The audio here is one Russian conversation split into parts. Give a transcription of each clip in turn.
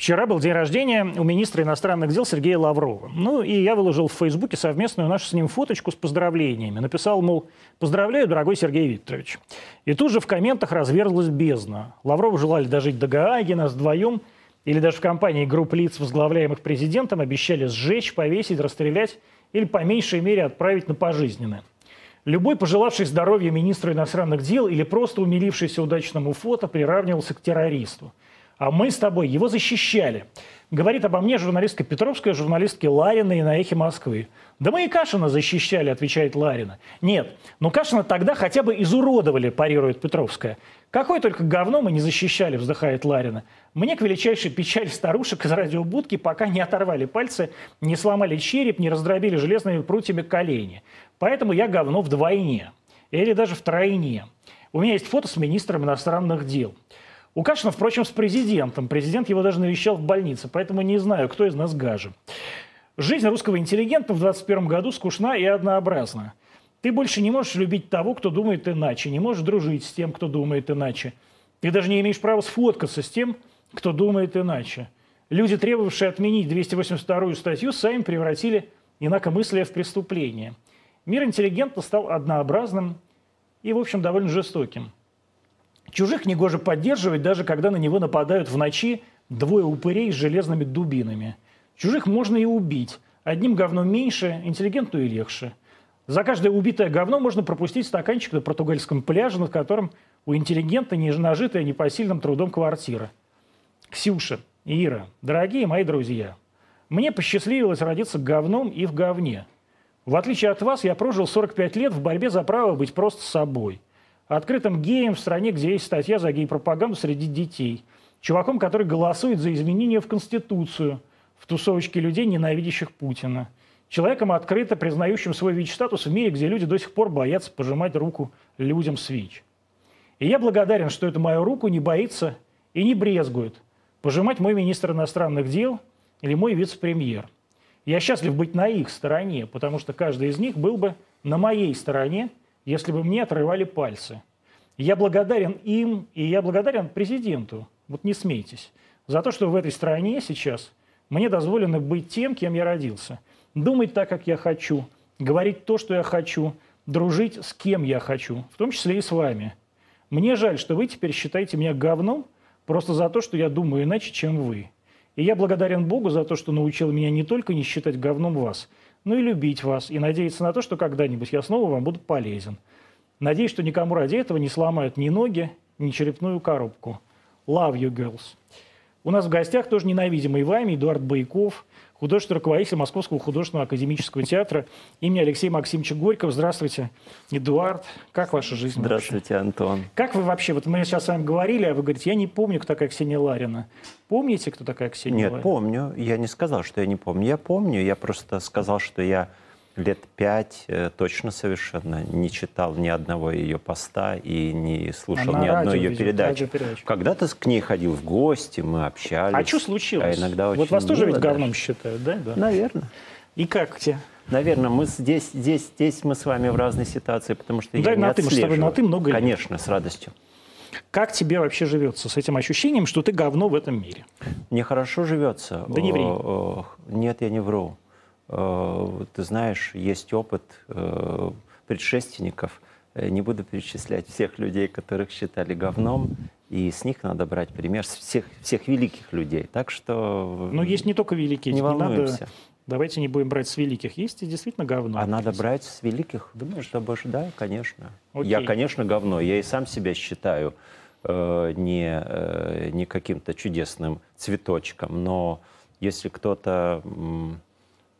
Вчера был день рождения у министра иностранных дел Сергея Лаврова. Ну и я выложил в Фейсбуке совместную нашу с ним фоточку с поздравлениями. Написал, мол, поздравляю, дорогой Сергей Викторович. И тут же в комментах разверзлась бездна. Лаврову желали дожить до Гааги, нас вдвоем, или даже в компании групп лиц, возглавляемых президентом, обещали сжечь, повесить, расстрелять или по меньшей мере отправить на пожизненное. Любой пожелавший здоровья министру иностранных дел или просто умилившийся удачному фото приравнивался к террористу. А мы с тобой его защищали. Говорит обо мне журналистка Петровская, журналистки Ларина и на «Эхе Москвы». Да мы и Кашина защищали, отвечает Ларина. Нет, но Кашина тогда хотя бы изуродовали, парирует Петровская. Какое только говно мы не защищали, вздыхает Ларина. Мне к величайшей печали старушек из радиобудки пока не оторвали пальцы, не сломали череп, не раздробили железными прутьями колени. Поэтому я говно вдвойне. Или даже втройне. У меня есть фото с министром иностранных дел. У Кашина, впрочем, с президентом. Президент его даже навещал в больнице, поэтому не знаю, кто из нас гаже. Жизнь русского интеллигента в 21 году скучна и однообразна. Ты больше не можешь любить того, кто думает иначе, не можешь дружить с тем, кто думает иначе. Ты даже не имеешь права сфоткаться с тем, кто думает иначе. Люди, требовавшие отменить 282-ю статью, сами превратили инакомыслие в преступление. Мир интеллигента стал однообразным и, в общем, довольно жестоким. Чужих негоже поддерживать, даже когда на него нападают в ночи двое упырей с железными дубинами. Чужих можно и убить. Одним говном меньше, интеллигенту и легче. За каждое убитое говно можно пропустить стаканчик на португальском пляже, над которым у интеллигента не нажитая непосильным трудом квартира. Ксюша, Ира, дорогие мои друзья, мне посчастливилось родиться говном и в говне. В отличие от вас, я прожил 45 лет в борьбе за право быть просто собой – открытым геем в стране, где есть статья за гей-пропаганду среди детей. Чуваком, который голосует за изменения в Конституцию в тусовочке людей, ненавидящих Путина. Человеком, открыто признающим свой ВИЧ-статус в мире, где люди до сих пор боятся пожимать руку людям с ВИЧ. И я благодарен, что эту мою руку не боится и не брезгует пожимать мой министр иностранных дел или мой вице-премьер. Я счастлив быть на их стороне, потому что каждый из них был бы на моей стороне – если бы мне отрывали пальцы. Я благодарен им, и я благодарен президенту, вот не смейтесь, за то, что в этой стране сейчас мне дозволено быть тем, кем я родился. Думать так, как я хочу, говорить то, что я хочу, дружить с кем я хочу, в том числе и с вами. Мне жаль, что вы теперь считаете меня говном просто за то, что я думаю иначе, чем вы. И я благодарен Богу за то, что научил меня не только не считать говном вас, ну и любить вас, и надеяться на то, что когда-нибудь я снова вам буду полезен. Надеюсь, что никому ради этого не сломают ни ноги, ни черепную коробку. Love you, girls. У нас в гостях тоже ненавидимый вами Эдуард Байков, художественный руководитель Московского художественного академического театра имени Алексея Максимовича Горького. Здравствуйте, Эдуард. Как ваша жизнь Здравствуйте, вообще? Антон. Как вы вообще, вот мы сейчас с вами говорили, а вы говорите, я не помню, кто такая Ксения Ларина. Помните, кто такая Ксения Нет, Ларина? помню. Я не сказал, что я не помню. Я помню, я просто сказал, что я лет пять э, точно совершенно не читал ни одного ее поста и не слушал Она ни одной ее передачи. Когда-то к ней ходил в гости, мы общались. А что случилось? А иногда очень вот вас тоже ведь говном даже. считают, да? да? Наверное. И как тебе? Наверное, мы здесь, здесь, здесь мы с вами в разной ситуации, потому что Да, я не на «ты», мы с тобой отслеживаю. на «ты» много лет. Конечно, с радостью. Как тебе вообще живется с этим ощущением, что ты говно в этом мире? Мне хорошо живется. Да не ври. Нет, я не вру. Э, Ты знаешь, есть опыт э, предшественников. Э, Не буду перечислять всех людей, которых считали говном. И с них надо брать пример, с всех, всех великих людей. Так что Но есть не только великие. не надо, волнуемся. давайте не будем брать с великих. Есть и действительно говно. А надо брать с великих? Думаешь, боже, да, конечно. Окей. Я, конечно, говно. Я и сам себя считаю э, не, э, не каким-то чудесным цветочком. Но если кто-то м,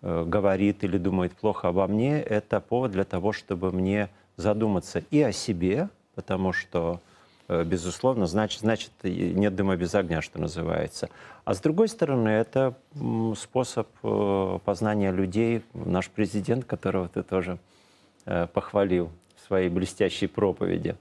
говорит или думает плохо обо мне, это повод для того, чтобы мне задуматься и о себе, потому что, э, безусловно, значит, значит, нет дыма без огня, что называется. А с другой стороны, это способ э, познания людей. Наш президент, которого ты тоже э, похвалил в своей блестящей проповеди,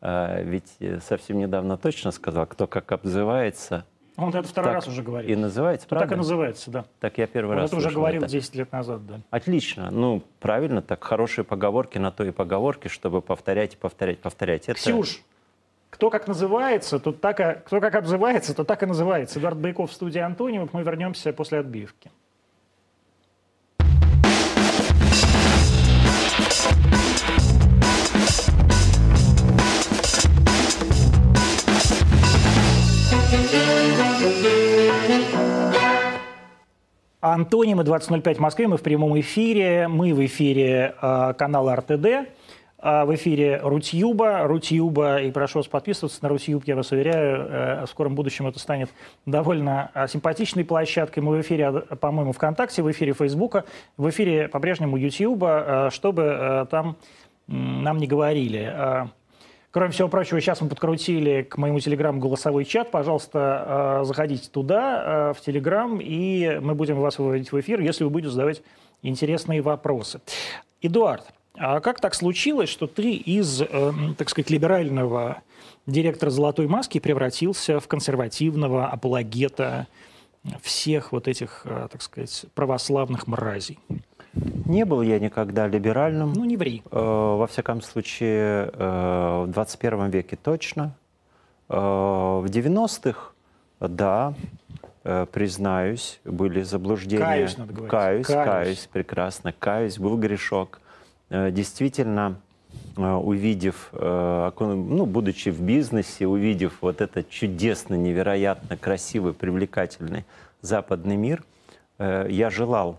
э, ведь э, совсем недавно точно сказал, кто как обзывается, Он это второй так раз уже говорит. и называется, правда? так и называется, да. Так я первый Он раз это уже говорил это. 10 лет назад, да. Отлично. Ну, правильно, так хорошие поговорки на то и поговорки, чтобы повторять и повторять, повторять. Это... Ксюш, кто как называется, то так, и- кто как отзывается, то так и называется. Эдуард Байков в студии Антониев. Мы вернемся после отбивки. Антонима 20.05 в Москве. Мы в прямом эфире. Мы в эфире э, канала РТД. А в эфире Рутьюба. Рутьюба. И прошу вас подписываться на Рутьюб. Я вас уверяю, э, в скором будущем это станет довольно э, симпатичной площадкой. Мы в эфире, э, по-моему, ВКонтакте, в эфире Фейсбука, в эфире по-прежнему Ютьюба, э, чтобы э, там нам не говорили. Кроме всего прочего, сейчас мы подкрутили к моему телеграм голосовой чат. Пожалуйста, э, заходите туда, э, в телеграм, и мы будем вас выводить в эфир, если вы будете задавать интересные вопросы. Эдуард, а как так случилось, что ты из, э, так сказать, либерального директора «Золотой маски» превратился в консервативного апологета всех вот этих, так сказать, православных мразей? Не был я никогда либеральным. Ну, не ври. Э, Во всяком случае, э, в 21 веке точно. Э, В 90-х, да, э, признаюсь, были заблуждения. Каюсь, надо говорить. Каюсь, Каюсь. каюсь, прекрасно, каюсь, был грешок. Э, Действительно, э, увидев, ну, будучи в бизнесе, увидев вот этот чудесно, невероятно красивый, привлекательный западный мир, я желал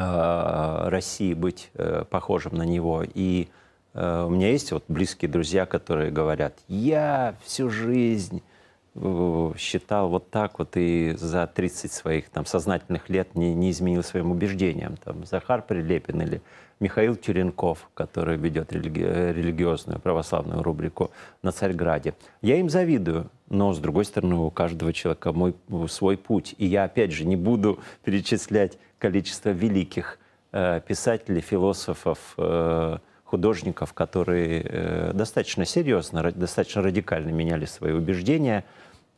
России быть э, похожим на него. И э, у меня есть вот близкие друзья, которые говорят, я всю жизнь э, считал вот так вот и за 30 своих там сознательных лет не, не изменил своим убеждениям. Там Захар Прилепин или Михаил Тюренков, который ведет религи- э, религиозную православную рубрику на Царьграде. Я им завидую, но, с другой стороны, у каждого человека мой, свой путь. И я, опять же, не буду перечислять количество великих э, писателей, философов, э, художников, которые э, достаточно серьезно, достаточно радикально меняли свои убеждения.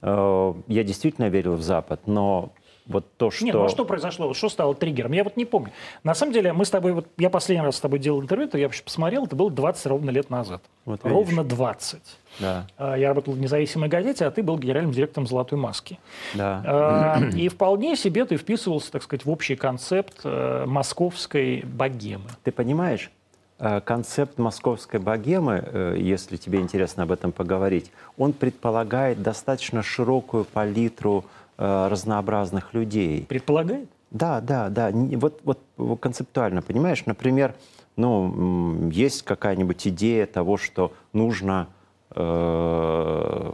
Э, я действительно верил в Запад, но вот то, что... Нет, ну а что произошло? Вот Что стало триггером? Я вот не помню. На самом деле, мы с тобой, вот я последний раз с тобой делал интервью, то я вообще посмотрел, это было 20 ровно лет назад. Вот видишь. ровно 20. Да, А, Я работал в независимой газете, а ты был генеральным директором «Золотой маски». да. А, И вполне себе ты вписывался, так сказать, в общий концепт э, московской богемы. Ты понимаешь, э, концепт московской богемы, э, если тебе интересно об этом поговорить, он предполагает достаточно широкую палитру разнообразных людей. Предполагает? Да, да, да. Вот, вот, концептуально, понимаешь, например, ну, есть какая-нибудь идея того, что нужно, э,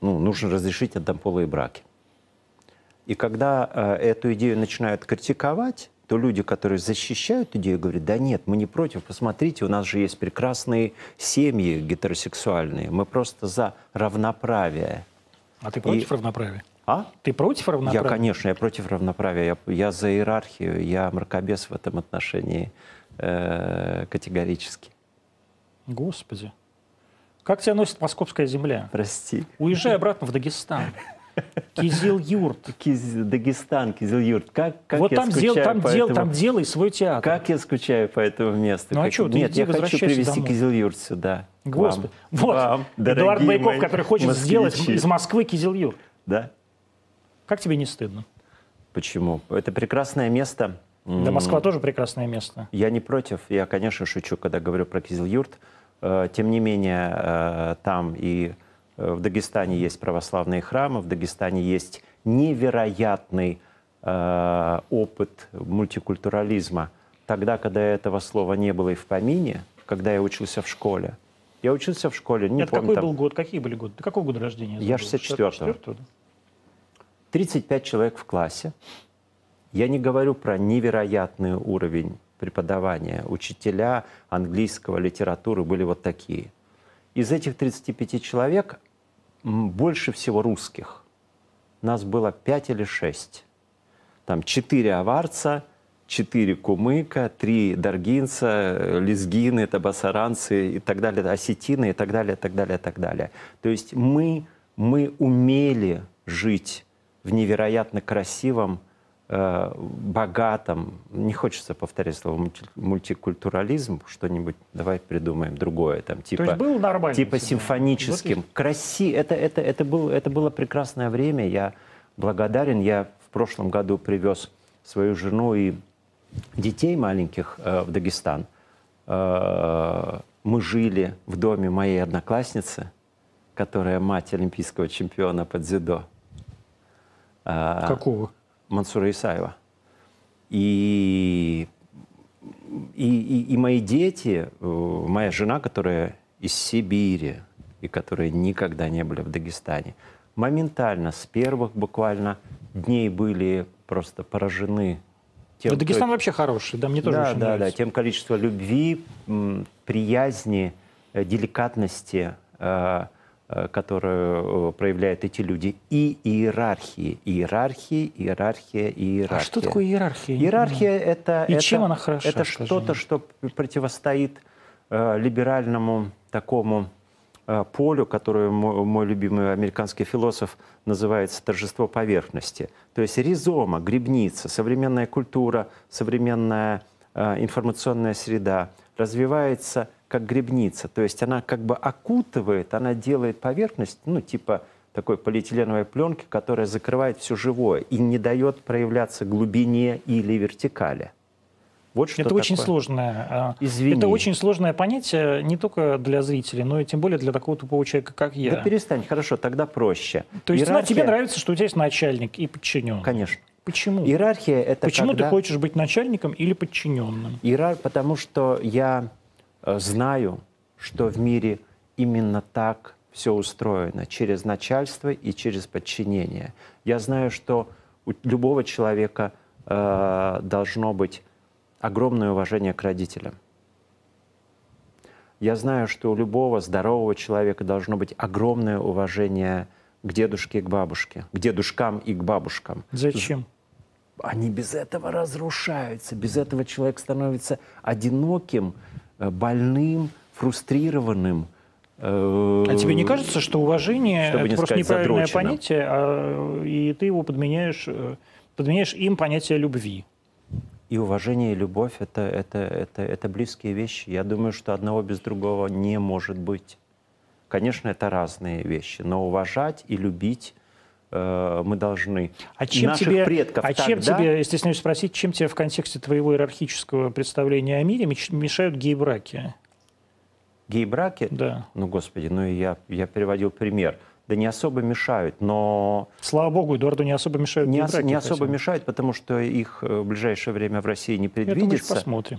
ну, нужно разрешить однополые браки. И когда э, эту идею начинают критиковать, то люди, которые защищают идею, говорят, да нет, мы не против, посмотрите, у нас же есть прекрасные семьи гетеросексуальные, мы просто за равноправие. А ты против равноправия? А? Ты против Я, равноправия? конечно, я против равноправия. Я, я за иерархию, я мракобес в этом отношении э, категорически. Господи. Как тебя носит московская земля? Прости. Уезжай обратно в Дагестан. Кизил-Юрт. Киз- Дагестан, Кизил-Юрт. Как, как вот я там, скучаю дел, там, по дел, этому- там делай свой театр. Как я скучаю по этому месту. Ну, а Как- чё, ты Нет, иди я хочу привезти. Кизил-Юрт сюда. Господи. вам. Вот, Вам, Эдуард Байков, мои который хочет сделать москвичи. из Москвы Кизил-Юрт. Да? Как тебе не стыдно? Почему? Это прекрасное место. Да, Москва тоже прекрасное место. Я не против, я, конечно, шучу, когда говорю про Кизил-Юрт. Э, Тем не менее, э, там и э, в Дагестане есть православные храмы, в Дагестане есть невероятный опыт мультикультурализма. Тогда, когда этого слова не было и в помине, когда я учился в школе. Я учился в школе, не Это помню, какой там был год? Какие были годы? Ты какого года рождения? Я забыл? 64-го. 64-го, да? 35 человек в классе. Я не говорю про невероятный уровень преподавания. Учителя английского, литературы были вот такие. Из этих 35 человек больше всего русских. Нас было 5 или 6. Там 4 аварца, 4 кумыка, 3 даргинца, э, лезгины, табасаранцы и так далее, осетины и так далее, так далее, так далее. То есть мы, мы умели жить в невероятно красивом э, богатом, не хочется повторять слово мульти, мультикультурализм, что-нибудь, давай придумаем другое, там, типа, То есть был нормально типа всегда? симфоническим, Вот краси, это, это, это, был, это было прекрасное время, я благодарен, я в прошлом году привез свою жену и детей маленьких э, в Дагестан. Э, мы жили в доме моей одноклассницы, которая мать олимпийского чемпиона по дзюдо. Э, Какого? Мансура Исаева. И, и, и, и мои дети, э, моя жена, которая из Сибири и которые никогда не были в Дагестане, моментально с первых буквально дней были просто поражены тем, Да, Дагестан кто- вообще хороший, да, мне тоже да, очень да, да, нравится. тем количество любви, приязни, э, деликатности, э, которую э, проявляют эти люди, и иерархии. Иерархии, иерархия, иерархия. А что такое иерархия? Иерархия это, И это, чем она хороша, это что-то, что противостоит э, либеральному такому э, полю, которое мой, мой любимый американский философ называется торжество поверхности. То есть ризома, грибница, современная культура, современная э, информационная среда развивается как грибница. То есть она как бы окутывает, она делает поверхность, ну типа такой полиэтиленовой пленки, которая закрывает все живое и не дает проявляться глубине или вертикали. Вот что Это очень такое. сложное. а, Извини. Это очень сложное понятие не только для зрителей, но и тем более для такого тупого человека, как я. Да перестань, хорошо, тогда проще. То есть ну, Иерархия- тебе нравится, что у тебя есть начальник и подчиненный. Конечно. Почему? Иерархия это Почему когда... ты хочешь быть начальником или подчиненным? Иерар... Потому что я знаю, что в мире именно так все устроено, через начальство и через подчинение. Я знаю, что у любого человека э, должно быть огромное уважение к родителям. Я знаю, что у любого здорового человека должно быть огромное уважение к дедушке и к бабушке, к дедушкам и к бабушкам. Зачем? Они без этого разрушаются, без этого человек становится одиноким, э, больным, фрустрированным. э, А тебе не кажется, что уважение Чтобы это не просто сказать неправильное понятие, а, и ты его подменяешь, э, подменяешь им понятие любви? И уважение, и любовь это, это, это, это близкие вещи. Я думаю, что одного без другого не может быть. Конечно, это разные вещи, но уважать и любить э, мы должны. А чем Наших тебе, предков а чем тогда- тебе, если смею спросить, чем тебе в контексте твоего иерархического представления о мире мешают гей-браки? Гей-браки, Да. ну, господи, ну, я, я приводил пример. Да не особо мешают, но Слава богу, Эдуарду не особо мешают не, ос- не особо мешают, потому что их э, в ближайшее время в России не Это мы предвидится. посмотрим.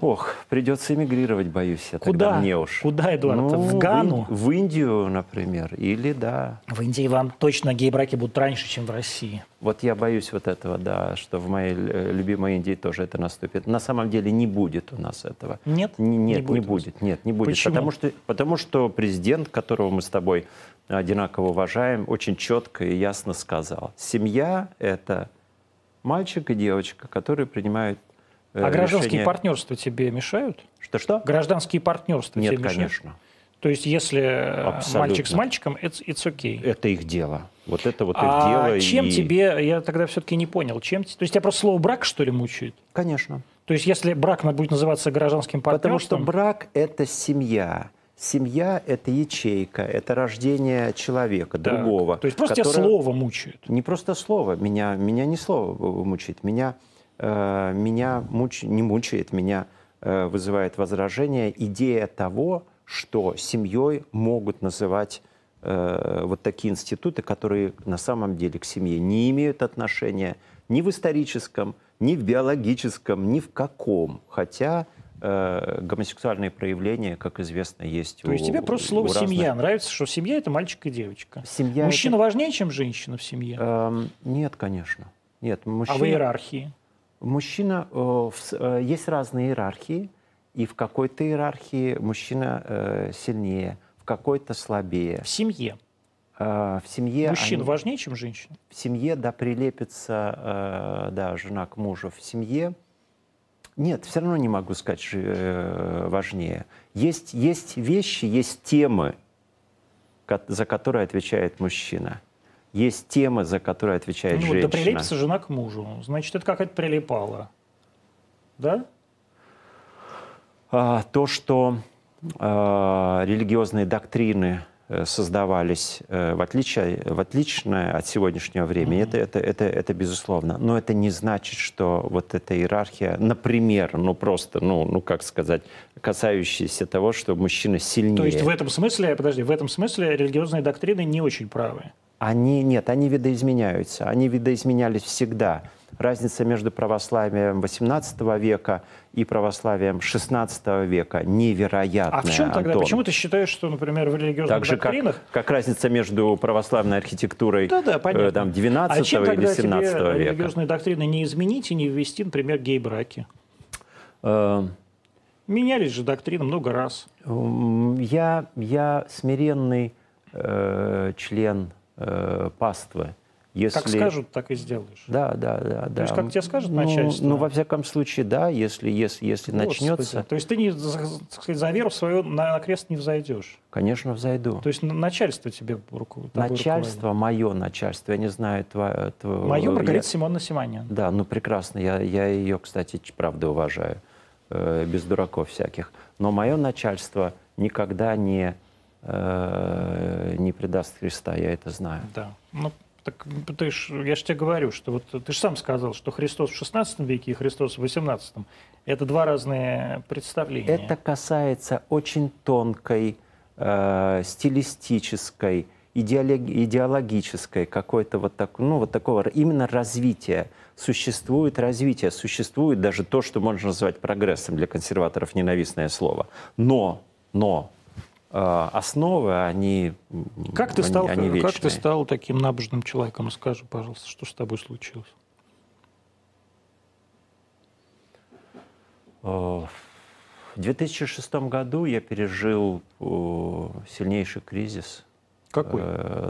Ох, придется эмигрировать, боюсь я Куда? тогда мне уж. Куда, Эдуард? Ну, в Гану? В, Ин- в Индию, например, или да. В Индии вам точно гей-браки будут раньше, чем в России. Вот я боюсь вот этого, да, что в моей э, любимой Индии тоже это наступит. На самом деле не будет у нас этого. Нет? Н- Нет, не будет, нас? нет, не будет. Почему? Потому что, потому что президент, которого мы с тобой одинаково уважаем, очень четко и ясно сказал. Семья — это мальчик и девочка, которые принимают э, А гражданские решения- партнерства тебе мешают? Что-что? Гражданские партнерства Нет, тебе мешают? конечно. То есть, если э, Абсолютно. мальчик с мальчиком, it's, it's okay. Это их дело. Вот это вот их а дело. чем и- тебе, я тогда все-таки не понял, чем, то есть тебя просто слово брак, что ли, мучает? Конечно. То есть если брак будет называться гражданским Потому что партнерством, брак — это семья. Семья — это ячейка, это рождение человека, так, другого. То есть просто тебя которое- слово мучает. Не просто слово. Меня, меня не слово мучает. Меня, э, меня муч, не мучает, меня э, вызывает возражение идея того, что семьей могут называть э, вот такие институты, которые на самом деле к семье не имеют отношения ни в историческом, ни в биологическом, ни в каком. Хотя э, гомосексуальные проявления, как известно, есть То у есть тебе просто слово разных- семья нравится, что семья это мальчик и девочка. Семья Мужчина это- важнее, чем женщина в семье. Эм, нет, конечно. Нет, мужчина... А в иерархии? Мужчина, э, э, есть разные иерархии, и в какой-то иерархии мужчина э, сильнее, в какой-то слабее. В семье. В семье, Мужчина они- важнее, чем женщина. в семье, да, прилепится, да, жена к мужу. В семье нет, все равно не могу сказать важнее. Есть, есть вещи, есть темы, за которые отвечает мужчина. Есть темы, за которые отвечает ну, женщина. Да прилепится жена к мужу. Значит, это какая-то прилипала. Да? А, то, что а, религиозные доктрины э, создавались э, в, отличие, в отличное от сегодняшнего времени, mm-hmm. это, это, это, это безусловно. Но это не значит, что вот эта иерархия, например, ну просто, ну, ну как сказать, касающаяся того, что мужчина сильнее. То есть в этом смысле, подожди, в этом смысле религиозные доктрины не очень правы? Они, нет, они видоизменяются. Они видоизменялись всегда разница между православием XVIII века и православием XVI века невероятная. А в чем тогда? Антон. Почему ты считаешь, что, например, в религиозных так же, доктринах... Как, как разница между православной архитектурой да, да, э, там, XIX а чем или XVII тебе века? религиозные доктрины не изменить и не ввести, например, гей-браки? Э... Менялись же доктрины много раз. Я, я смиренный э, член э, паствы если... Как скажут, так и сделаешь. Да, да, да. То да. есть как тебе скажет ну, начальство? Ну, во всяком случае, да, если, если, если начнется. То есть ты не, так сказать, за веру свою на крест не взойдешь? Конечно, взойду. То есть начальство тебе руку Начальство, мое начальство, я не знаю, твое... твое мое Маргарита я... Симоновна Симонян. Да, ну прекрасно, я, я ее, кстати, правда уважаю, э, без дураков всяких. Но мое начальство никогда не, э, не предаст Христа, я это знаю. Да, ну так ты ж, я же тебе говорю, что вот ты же сам сказал, что Христос в 16 веке и Христос в 18 это два разные представления. Это касается очень тонкой, э, стилистической, идеологи- идеологической какой-то вот, так, ну, вот такого именно развития. Существует развитие, существует даже то, что можно назвать прогрессом для консерваторов, ненавистное слово. Но, но основы, они как ты, стал, они, они как ты стал таким набожным человеком? Скажи, пожалуйста, что с тобой случилось? Э, в 2006 году я пережил э, сильнейший кризис. Какой?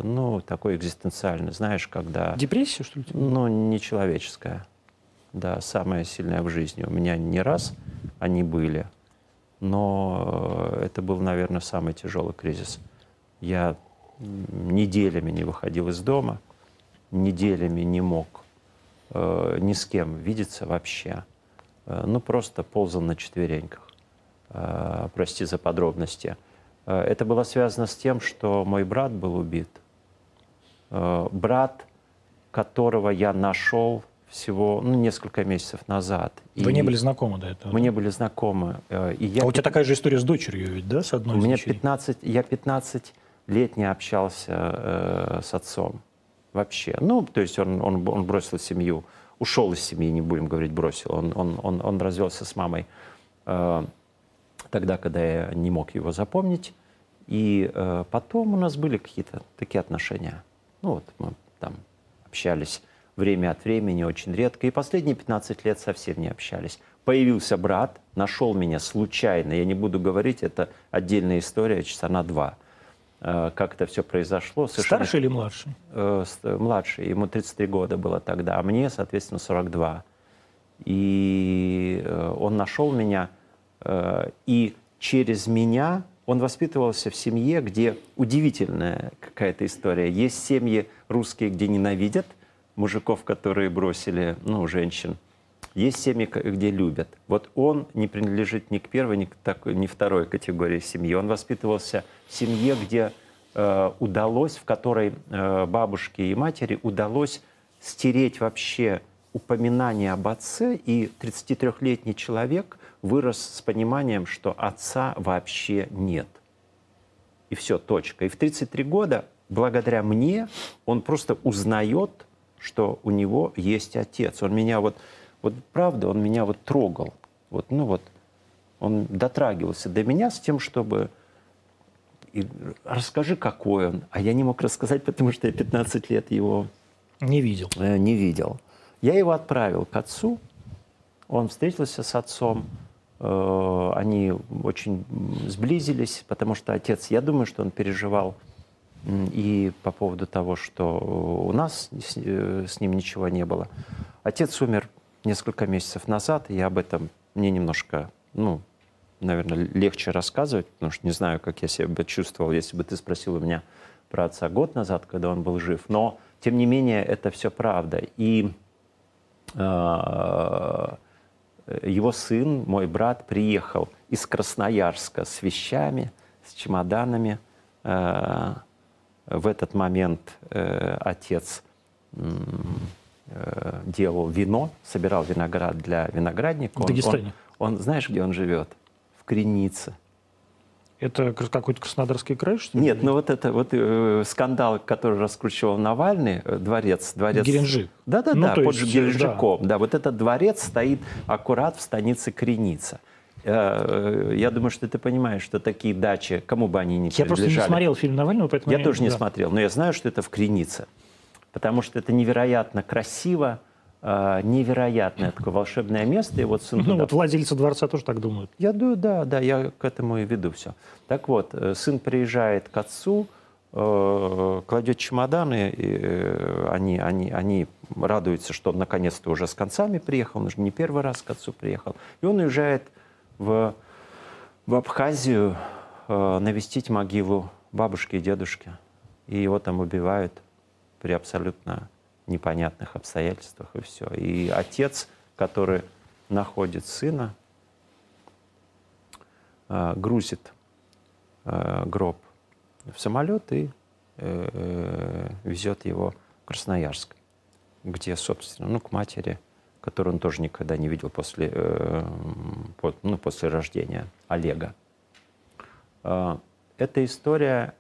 Ну, такой экзистенциальный, знаешь, когда... Депрессия, что ли? Ну, нечеловеческая. Да, самая сильная в жизни. У меня не раз они были – но э, это был, наверное, самый тяжелый кризис. Я неделями не выходил из дома, неделями не мог э, ни с кем видеться вообще. Э, ну, просто ползал на четвереньках. Э, прости за подробности. Э, это было связано с тем, что мой брат был убит. Э, брат, которого я нашел всего ну, несколько месяцев назад. Вы и не были знакомы до этого? Мы да? не были знакомы. Э, и я... А у тебя такая же история с дочерью ведь, да, с одной у меня 15, Я 15 лет не общался э, с отцом вообще. Ну, то есть он, он, он бросил семью, ушел из семьи, не будем говорить бросил. Он, он, он, он развелся с мамой э, тогда, когда я не мог его запомнить. И э, потом у нас были какие-то такие отношения. Ну вот мы там общались время от времени, очень редко. И последние 15 лет совсем не общались. Появился брат, нашел меня случайно. Я не буду говорить, это отдельная история, часа на два. Э, как это все произошло. Совершенно... Старший или младший? Э, младший. Ему 33 года было тогда, а мне, соответственно, 42. И э, он нашел меня, и через меня он воспитывался в семье, где удивительная какая-то история. Есть семьи русские, где ненавидят – мужиков, которые бросили, ну, женщин. Есть семьи, где любят. Вот он не принадлежит ни к первой, ни к такой, ни второй категории семьи. Он воспитывался в семье, где э, удалось, в которой э, бабушке и матери удалось стереть вообще упоминание об отце, и 33-летний человек вырос с пониманием, что отца вообще нет. И все, точка. И в 33 года, благодаря мне, он просто узнает что у него есть отец. Он меня вот, вот правда, он меня вот трогал. Вот, ну вот, он дотрагивался до меня с тем, чтобы и расскажи, какой он. А я не мог рассказать, потому что я 15 лет его не видел. Э, не видел. Я его отправил к отцу. Он встретился с отцом. Э, они очень сблизились, потому что отец, я думаю, что он переживал и по поводу того, что у нас с, э, с ним ничего не было. Отец умер несколько месяцев назад, и об этом мне немножко, ну, наверное, легче рассказывать, потому что не знаю, как я себя чувствовал, если бы ты спросил у меня про отца год назад, когда он был жив. Но тем не менее, это все правда. И э, его сын, мой брат, приехал из Красноярска с вещами, с чемоданами. Э, в этот момент э, отец э, делал вино, собирал виноград для виноградника. В Дагестане? Он, он, знаешь, где он живет? В Кренице. Это какой-то Краснодарский край, что ли? Нет, ну вот это вот э, скандал, который раскручивал Навальный, э, дворец, дворец. Геленджик. Да-да-да, ну, под есть, Геленджиком. Да. да, вот этот дворец стоит аккурат в станице Креница. Э, я думаю, что ты понимаешь, что такие дачи, кому бы они ни Я просто не смотрел фильм Навального, поэтому... Я, я тоже не да. смотрел, но я знаю, что это в Кренице. Потому что это невероятно красиво, э, невероятное такое волшебное место. И вот сын ну туда... вот владельцы дворца тоже так думают. Я думаю, да, да, я к этому и веду все. Так вот, э, сын приезжает к отцу, кладет чемоданы, и они, они, они радуются, что он наконец-то уже с концами приехал, он уже не первый раз к отцу приехал. И он уезжает в, в Абхазию э, навестить могилу бабушки и дедушки. И его там убивают при абсолютно непонятных обстоятельствах и все. И отец, который находит сына, э, грузит э, гроб в самолет и э, везет его в Красноярск, где, собственно, ну, к матери – которую он тоже никогда не видел после, э, ну, после рождения Олега. Э, это история,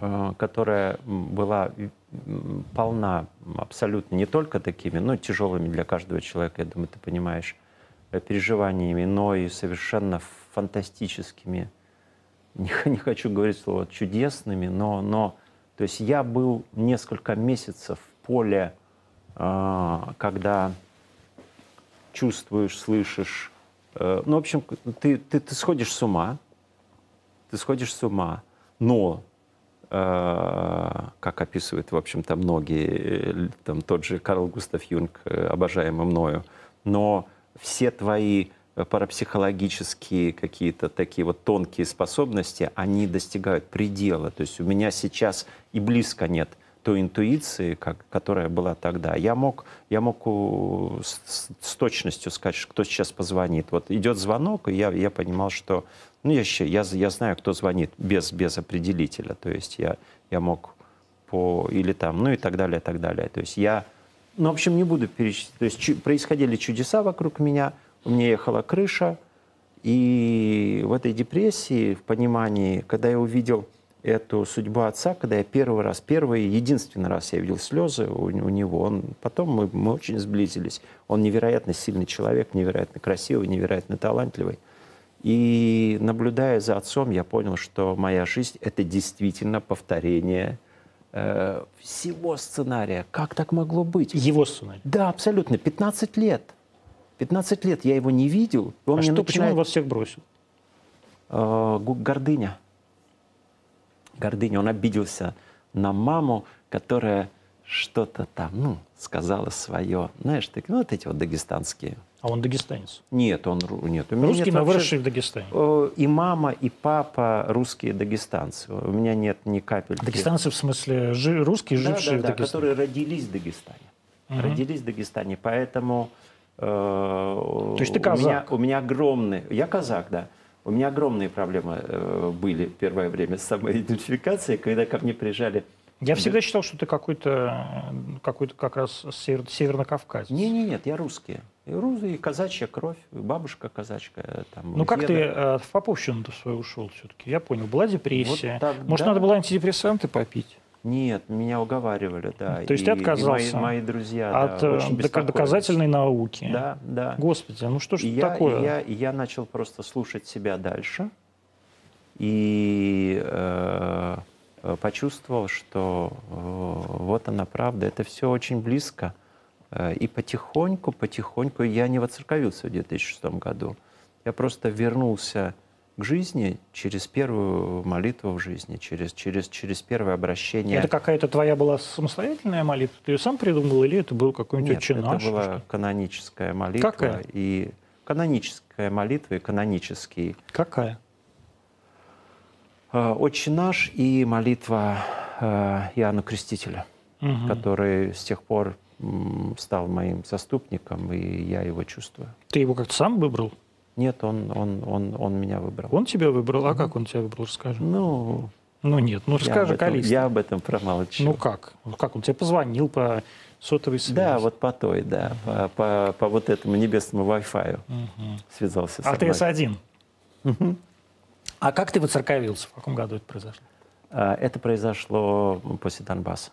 э, которая была полна абсолютно не только такими, но тяжелыми для каждого человека, я думаю, ты понимаешь, переживаниями, но и совершенно фантастическими, не, не хочу говорить слово чудесными, но, но то есть я был несколько месяцев в поле, когда чувствуешь, слышишь. Э, ну, в общем, ты, ты, ты сходишь с ума, ты сходишь с ума, но, э, как описывают, в общем-то, многие, э, там тот же Карл Густав Юнг, обожаемый мною, но все твои парапсихологические какие-то такие вот тонкие способности, они достигают предела. То есть у меня сейчас и близко нет – той интуиции, как, которая была тогда. Я мог, я мог с, с точностью сказать, кто сейчас позвонит. Вот идет звонок, и я, я понимал, что... Ну, я, я, я знаю, кто звонит без, без определителя. То есть я, я мог по... Или там, ну и так далее, и так далее. То есть я... Ну, в общем, не буду перечислять. То есть чу, происходили чудеса вокруг меня, у меня ехала крыша, и в этой депрессии, в понимании, когда я увидел эту судьбу отца, когда я первый раз, первый и единственный раз я видел слезы у, у него. Он, потом мы, мы очень сблизились. Он невероятно сильный человек, невероятно красивый, невероятно талантливый. И наблюдая за отцом, я понял, что моя жизнь — это действительно повторение э, всего сценария. Как так могло быть? Его сценарий? Да, абсолютно. 15 лет. 15 лет я его не видел. Он а что, начинает... почему он вас всех бросил? Э, гордыня гордыня. Он обиделся на маму, которая что-то там, ну, сказала свое. Знаешь, так, ну, вот эти вот дагестанские. А он дагестанец? Нет, он нет. У меня Русский, нет но выросший в Дагестане. И мама, и папа русские дагестанцы. У меня нет ни капельки. Дагестанцы в смысле жи, русские, да, жившие да, да, в Дагестане? которые родились в Дагестане. Угу. Родились в Дагестане, поэтому... Э, То есть ты казак? У меня, у меня огромный... Я казак, да. У меня огромные проблемы э, были первое время с самоидентификацией, когда ко мне приезжали я всегда считал, что ты какой-то, какой то как раз север, северно-кавказец. Не, не, нет, я русский. И русский, и казачья кровь, и бабушка казачка. Там, ну как деда. ты э, в Поповщину-то свою ушел все-таки? Я понял, была депрессия. Вот тогда... Может, надо было антидепрессанты попить? Нет, меня уговаривали, да. То есть и, ты отказался? И мои, мои друзья, От да, очень э, доказательной науки? Да, да. Господи, ну что ж и такое? Я, и я, начал просто слушать себя дальше и э, почувствовал, что э, вот она правда, это все очень близко. Э, и потихоньку, потихоньку, я не воцерковился в 2006 году. Я просто вернулся к жизни через первую молитву в жизни, через, через, через первое обращение. Это какая-то твоя была самостоятельная молитва? Ты ее сам придумал или это был какой-нибудь отче это была каноническая молитва. Какая? И каноническая молитва и канонический. Какая? Э, «Отче наш» и молитва э, Иоанна Крестителя. угу. который с тех пор стал моим заступником, и я его чувствую. Ты его как-то сам выбрал? Нет, он, он, он, он меня выбрал. Он тебя выбрал? А как он тебя выбрал, расскажи. Ну, ну нет, ну расскажи, Калиста. Я об этом промолчу. Ну как? Как он тебе позвонил по сотовой связи? Да, вот по той, да, угу. по, по, по вот этому небесному Wi-Fi угу. связался а с Угу. А как ты воцерковился? В каком году это произошло? А, это произошло после Донбасса.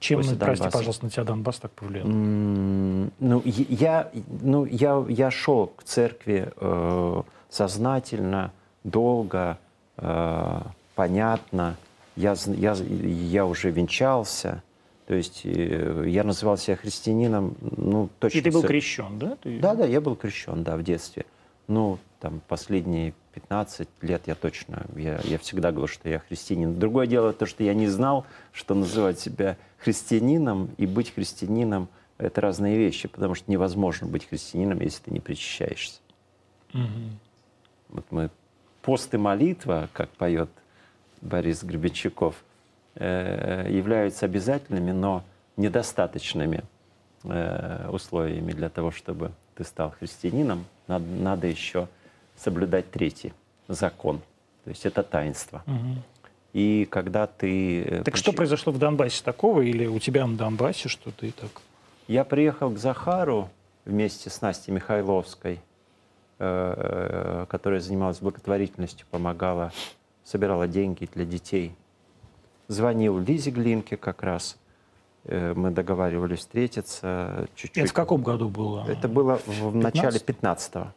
Чем, После прости, Донбасса. пожалуйста, на тебя Донбасс так повлиял? Mm, ну, я, ну, я, я шел к церкви э, сознательно, долго, э, понятно. Я, я, я уже венчался. То есть э, я называл себя христианином, ну, точно. И ты был крещен, да? Ты... Да, да, я был крещен, да, в детстве. Ну, там, последние 15 лет я точно, я, я всегда говорю, что я христианин. Другое дело то, что я не знал, что называть себя христианином и быть христианином — это разные вещи, потому что невозможно быть христианином, если ты не причащаешься. Угу. Вот мы пост и молитва, как поет Борис Гребенщиков, э, являются обязательными, но недостаточными э, условиями для того, чтобы ты стал христианином. Надо, надо еще соблюдать третий закон. То есть это таинство. Угу. И когда ты... Э, так что произошло в Донбассе такого? Или у тебя на Донбассе что ты так... Я приехал к Захару вместе с Настей Михайловской, э, которая занималась благотворительностью, помогала, собирала деньги для детей. Звонил Лизе Глинке как раз. Э, мы договаривались встретиться чуть-чуть. Это в каком году было? Это было в начале 15-го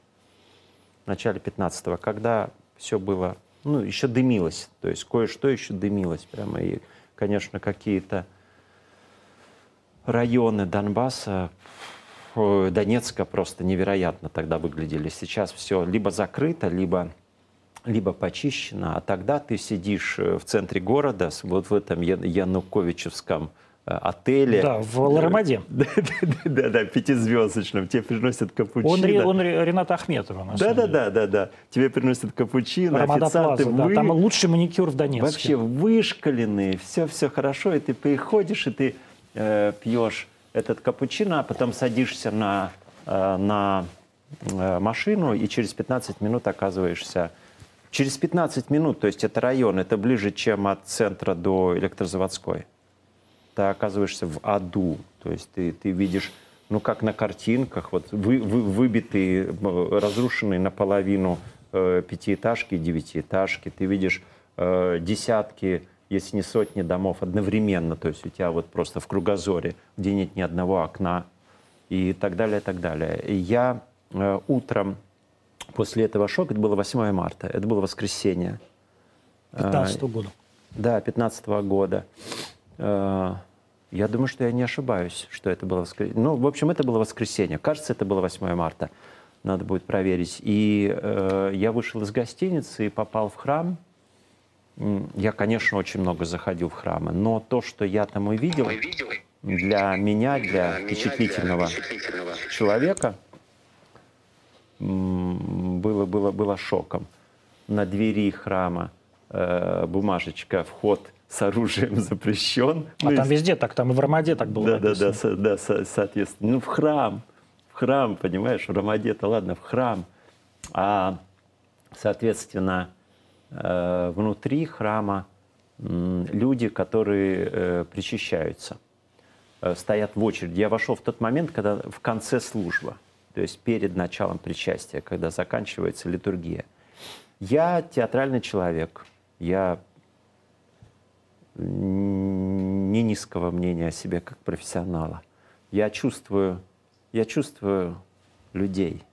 в начале 15-го, когда все было, ну, еще дымилось, то есть кое-что еще дымилось прямо. И, конечно, какие-то районы Донбасса, Донецка просто невероятно тогда выглядели. Сейчас все либо закрыто, либо либо почищено, а тогда ты сидишь э, в центре города, вот в этом Януковичевском отеле. Да, в Ларамаде. Да, да, пятизвездочном. Тебе приносят капучино. Он, он Рената Ахметова, да, да, да, да, да. Тебе приносят капучино, Рамада официанты Плаза, вы... да, там лучший маникюр в Донецке. Вообще вышкаленные, все, все хорошо, и ты приходишь, и ты э, пьешь этот капучино, а потом садишься на, э, на э, машину, и через 15 минут оказываешься Через 15 минут, то есть это район, это ближе, чем от центра до электрозаводской ты оказываешься в аду. То есть ты, ты видишь, ну как на картинках, вот вы, вы, выбитые, разрушенные наполовину э, пятиэтажки, девятиэтажки. Ты видишь э, десятки, если не сотни домов одновременно. То есть у тебя вот просто в кругозоре, где нет ни одного окна и так далее, и так далее. И я э, утром после этого шока, это было 8 марта, это было воскресенье. 15 -го года. Да, 15 -го года. Я думаю, что я не ошибаюсь, что это было воскресенье. Ну, в общем, это было воскресенье. Кажется, это было 8 марта. Надо будет проверить. И э, я вышел из гостиницы и попал в храм. Я, конечно, очень много заходил в храмы, но то, что я там увидел, для меня, для впечатлительного человека, было, было, было шоком. На двери храма э, бумажечка «Вход с оружием запрещен. А ну, там есть... везде так, там и в Рамаде так было Да, написано. да, да, да, со, соответственно. Ну, в храм, в храм, понимаешь, в Рамаде-то ладно, в храм. А, соответственно, э, внутри храма люди, которые э, причащаются, э, стоят в очереди. Я вошел в тот момент, когда в конце служба, то есть перед началом причастия, когда заканчивается литургия. Я театральный человек, я не низкого мнения о себе как профессионала. Я чувствую, я чувствую людей,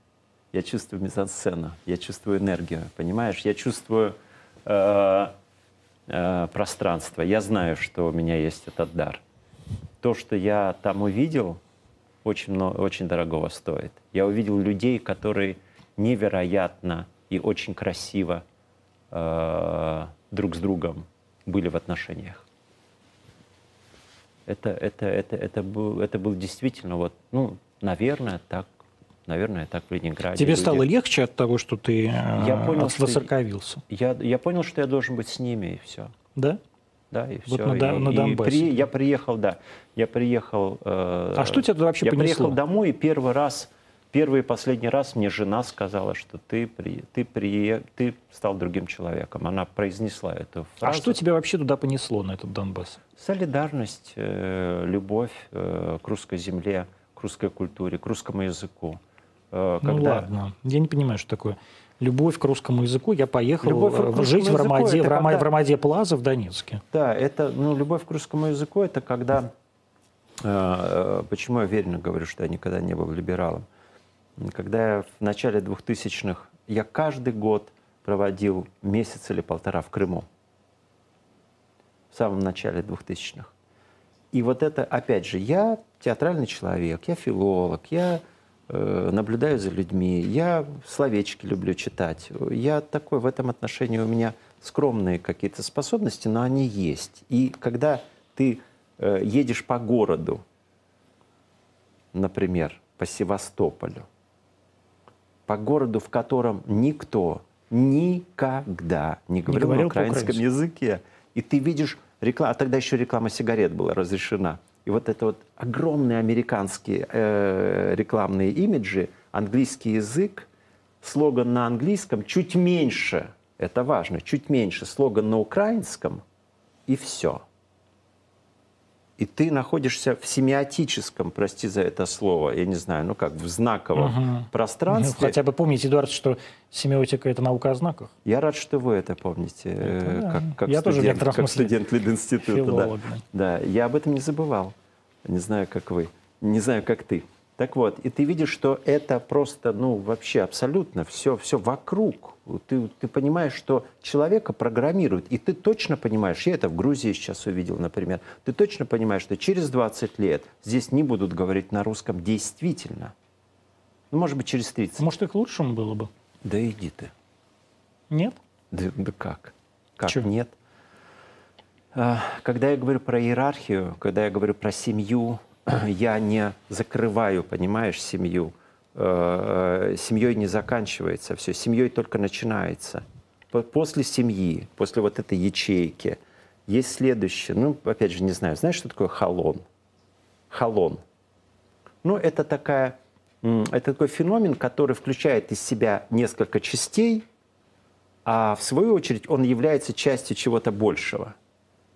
я чувствую мизансцену, я чувствую энергию, понимаешь? Я чувствую э, э, пространство. Я знаю, что у меня есть этот дар. То, что я там увидел, очень, много, очень дорогого стоит. Я увидел людей, которые невероятно и очень красиво э, друг с другом были в отношениях. Это, это, это, это, был, это был действительно, вот, ну, наверное, так, наверное, так в Ленинграде. Тебе люди... стало легче от того, что ты я понял, воцерковился? Я, я понял, что я должен быть с ними, и все. Да? да, и Вот все. на и, на и Донбассе. при- я приехал, да, я приехал. э, А что тебя вообще Я понесло? приехал домой и первый раз, первый и последний раз мне жена сказала, что ты при, ты при, ты стал другим человеком. Она произнесла эту А фразу. что тебя вообще туда понесло, на этот Донбасс? Солидарность, э, любовь э, к русской земле, к русской культуре, к русскому языку. Э, Ну когда- ладно, я не понимаю, что такое. Любовь к русскому языку. Я поехал Любовь жить в Ромаде, в, Рома- когда- в Ромаде Плаза в Донецке. Да, это, ну, любовь к русскому языку, это когда, э, почему я уверенно говорю, что я никогда не был либералом. Когда я в начале 2000-х, я каждый год проводил месяц или полтора в Крыму. В самом начале 2000-х. И вот это, опять же, я театральный человек, я филолог, я э, наблюдаю за людьми, я словечки люблю читать. Я такой в этом отношении у меня скромные какие-то способности, но они есть. И когда ты э, едешь по городу, например, по Севастополю, по городу, в котором никто никогда не говорил, говорил на украинском языке, и ты видишь рекламу, а тогда еще реклама сигарет была разрешена. И вот это вот огромные американские э, рекламные имиджи, английский язык, слоган на английском, чуть меньше, это важно, чуть меньше слоган на украинском, и все. И ты находишься в семиотическом, прости за это слово, я не знаю, ну как, в знаковом. Ну, пространстве. хотя бы помните, Эдуард, что семиотика – это наука о знаках. Я рад, что вы это помните, э, да. как, как Я тоже студент, некотором как студент Лидинститута. Да. Да, я об этом не забывал. Не знаю, как вы. Не знаю, как ты. Так вот, и ты видишь, что это просто, ну, вообще абсолютно все, все вокруг. Ты, ты понимаешь, что человека программируют. И ты точно понимаешь, я это в Грузии сейчас увидел, например, ты точно понимаешь, что через 20 лет здесь не будут говорить на русском действительно. Ну, может быть, через 30. Может, и к лучшему было бы? Да иди ты. Нет? Да, да как? Как Чё? нет? А, Когда я говорю про иерархию, когда я говорю про семью, я не закрываю, понимаешь, семью. Э, Семьей не заканчивается все, семьей только начинается. По- После семьи, после вот этой ячейки, есть следующее. Ну, опять же, не знаю, знаешь, что такое халон? Халон. Ну, это такая, это такой феномен, который включает из себя несколько частей, а в свою очередь он является частью чего-то большего.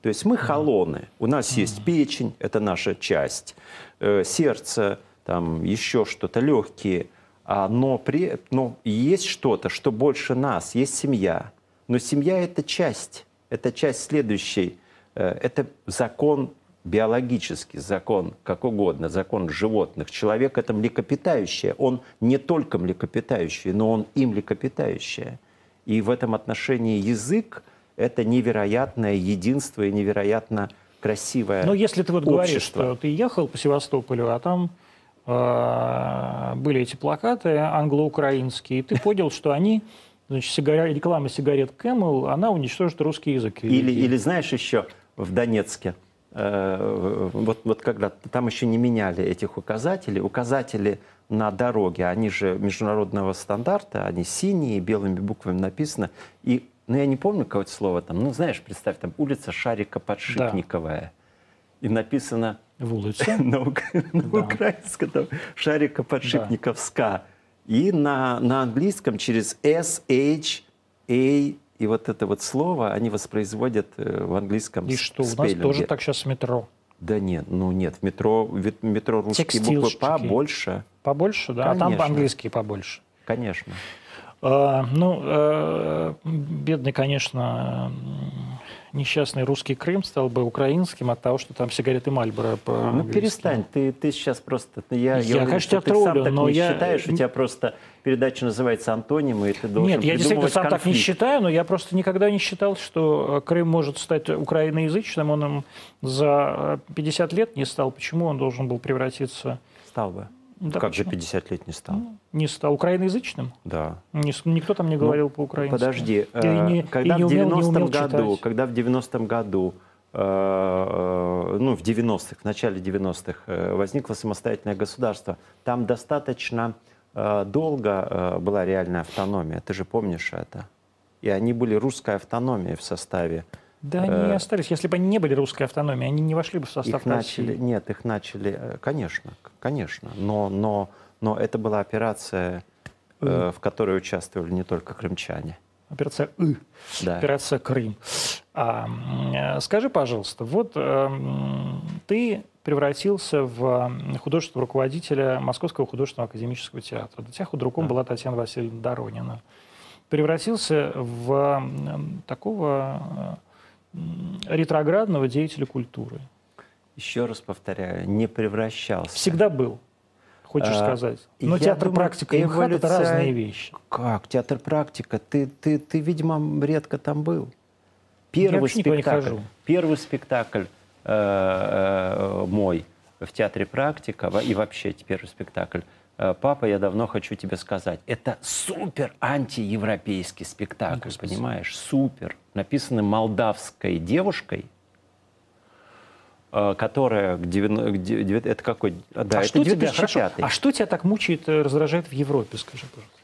То есть мы холоны. У нас есть печень, это наша часть, э, сердце, там еще что-то, легкие. А, но, при, но есть что-то, что больше нас, есть семья. Но семья – это часть, это часть следующей. Э, это закон биологический, закон как угодно, закон животных. Человек – это млекопитающее. Он не только млекопитающее, но он и млекопитающее. И в этом отношении язык – это невероятное единство и невероятно красивое Но если ты вот говоришь, общество. что ты ехал по Севастополю, а там были эти плакаты англо-украинские, и ты понял, что они, значит, сигаре- реклама сигарет Camel, она уничтожит русский язык. Или, или знаешь еще в Донецке, э, вот, вот когда там еще не меняли этих указателей, указатели на дороге, они же международного стандарта, они синие, белыми буквами написано, и ну, я не помню какое-то слово там, ну, знаешь, представь, там улица Шарика Подшипниковая. И написано в улице. на, Да. украинском там, Шарика Подшипниковска. И на, на английском через S, H, A, и вот это вот слово они воспроизводят э, в английском И что, у нас тоже так сейчас метро. Да нет, ну нет, в метро, в метро русские буквы побольше, Побольше, да? А там Конечно. по-английски побольше. конечно. А, ну, э, бедный, конечно, несчастный русский Крым стал бы украинским от того, что там сигареты Мальборо по Ну перестань, ты, ты сейчас просто... Я, Я, уверен, конечно, тебя ты сам троллю, так но не я- считаешь, у тебя просто передача называется «Антонимы», и ты должен Нет, я действительно сам так не конфликт. считаю, но я просто никогда не считал, что э, Крым может стать украиноязычным. Он им за э, 50 лет не стал. Почему он должен был превратиться... Стал бы. Да как же почему? 50 лет не стал? Не стал украиноязычным? Да. Не никто там не говорил по-украински. Ну, Подожди, Или э, не- когда не в умел- не 90-м умел году, читать. когда в 90-м году, э, э, ну, в 90-х, в начале 90-х э, возникло самостоятельное государство, там достаточно э, долго э, была реальная автономия, ты же помнишь это. И они были русской автономией в составе Да, они э, остались. Если бы они не были русской автономией, они не вошли бы в состав их России. Начали, нет, их начали, э, конечно, конечно. Но, но, но это была операция, э, в которой участвовали не только крымчане. Операция «И». Да. Операция «Крым». А, скажи, пожалуйста, вот э, ты превратился в художественного руководителя Московского художественного академического театра. До тебя худруком да. была Татьяна Васильевна Доронина. Превратился в такого э, ретроградного деятеля культуры. Еще раз повторяю, не превращался. Всегда был хочешь а, сказать. Но театр думаю, практика и МХАТ это разные вещи. Как? Театр практика? Ты, ты, ты, видимо, редко там был. Первый спектакль, первый спектакль э, э, мой в театре практика и вообще первый спектакль Папа, я давно хочу тебе сказать, это супер антиевропейский спектакль, ну, понимаешь? Супер. Написанный молдавской девушкой, Э, которая к 90, это какой? Да, а, это что тебя, хорошо, а что тебя так мучает, э, раздражает в Европе, скажи, пожалуйста?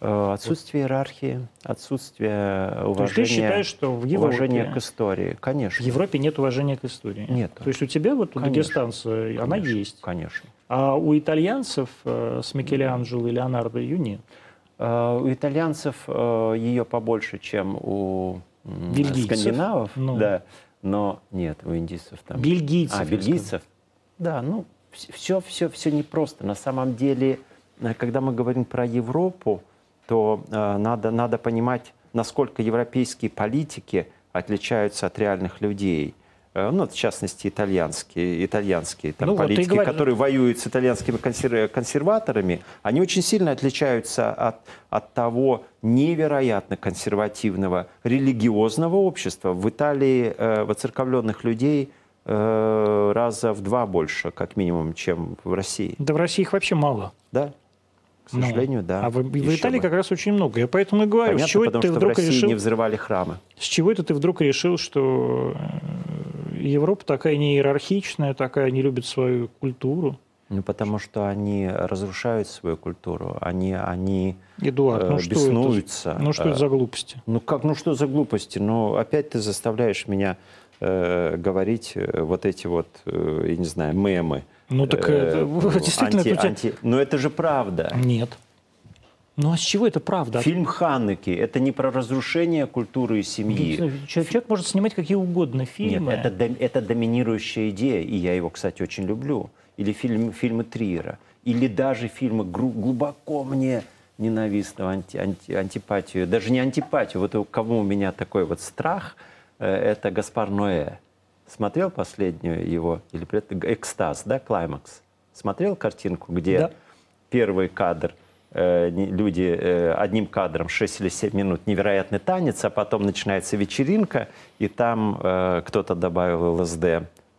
Э, отсутствие иерархии, отсутствие уважения, То есть ты считаешь, что в Европе, уважения к истории, конечно. В Европе нет уважения к истории? Нет. То есть у тебя вот у дагестанца она есть? Конечно. А у итальянцев с Микеланджело и Леонардо ее нет? У итальянцев ее побольше, чем у Бельгийцев. скандинавов. Ну. Да. Но нет, у индийцев там... Бельгийцев. А, бельгийцев. Да, ну, все, все, все непросто. На самом деле, э, когда мы говорим про Европу, то э, надо, надо понимать, насколько европейские политики отличаются от реальных людей – Э, ну, в частности, итальянские, итальянские там, ну, политики, вот которые воюют с итальянскими консер... консерваторами, они очень сильно отличаются от, от того невероятно консервативного религиозного общества. В Италии э, воцерковленных людей э, раза в два больше, как минимум, чем в России. Да в России их вообще мало. Да. К ну, сожалению, ну, да. А в, в Италии бы. как раз очень много. Я поэтому и говорю, Понятно, с чего потому ты что вдруг в России решил... не взрывали храмы. С чего это ты вдруг решил, что Европа такая не иерархичная, такая не любит свою культуру. Ну, потому что они разрушают свою культуру, они, они Эдуард, э, ну что беснуются. Это? Ну что это за глупости? Ну как, ну что за глупости? Ну опять ты заставляешь меня э, говорить э, вот эти вот, э, я не знаю, мемы. Ну так э, действительно... Анти, это анти... Но это же правда. Нет. Ну а с чего это правда? Фильм Ханеки – это не про разрушение культуры и семьи. Ну, человек может снимать какие угодно фильмы. Нет, это, это доминирующая идея, и я его, кстати, очень люблю. Или фильм, фильмы Триера, или даже фильмы глубоко мне ненавистного анти, анти, антипатию, даже не антипатию, вот у кого у меня такой вот страх, э, это Гаспар Ноэ. Смотрел последнюю его, или «Экстаз», да, «Клаймакс»? Смотрел картинку, где да. первый кадр – люди э, одним кадром 6 или 7 минут невероятный танец, а потом начинается вечеринка, и там э, кто-то добавил ЛСД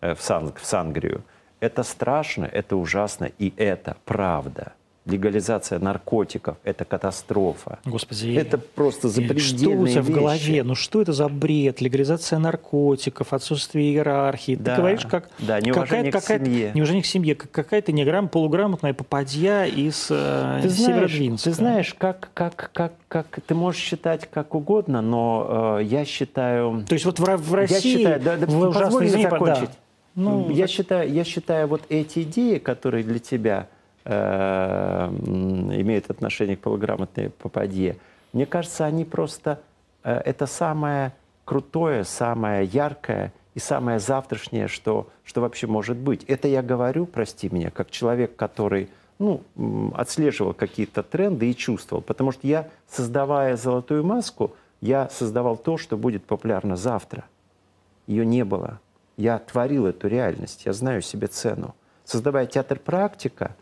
в, сан, в Сангрию. Это страшно, это ужасно, и это правда легализация наркотиков – это катастрофа. Господи, это просто запредельные Что у тебя вещи. в голове? Ну что это за бред? Легализация наркотиков, отсутствие иерархии. Да, Ты говоришь, как да, неуважение какая к семье. Неуважение к семье, как какая-то неграм, полуграмотная попадья из э, ты знаешь, Ты знаешь, как, как, как, как ты можешь считать как угодно, но э, я считаю… То есть вот в, в России… Я считаю, да, да, позволь мне закончить. Да. Ну, я, считаю, я считаю, вот эти идеи, которые для тебя э, имеют отношение к полуграмотной попадье, мне кажется, они просто... Э, это самое крутое, самое яркое и самое завтрашнее, что, что вообще может быть. Это я говорю, прости меня, как человек, который ну, отслеживал какие-то тренды и чувствовал. Потому что я, создавая «Золотую маску», я создавал то, что будет популярно завтра. Ее не было. Я творил эту реальность, я знаю себе цену. Создавая театр «Практика»,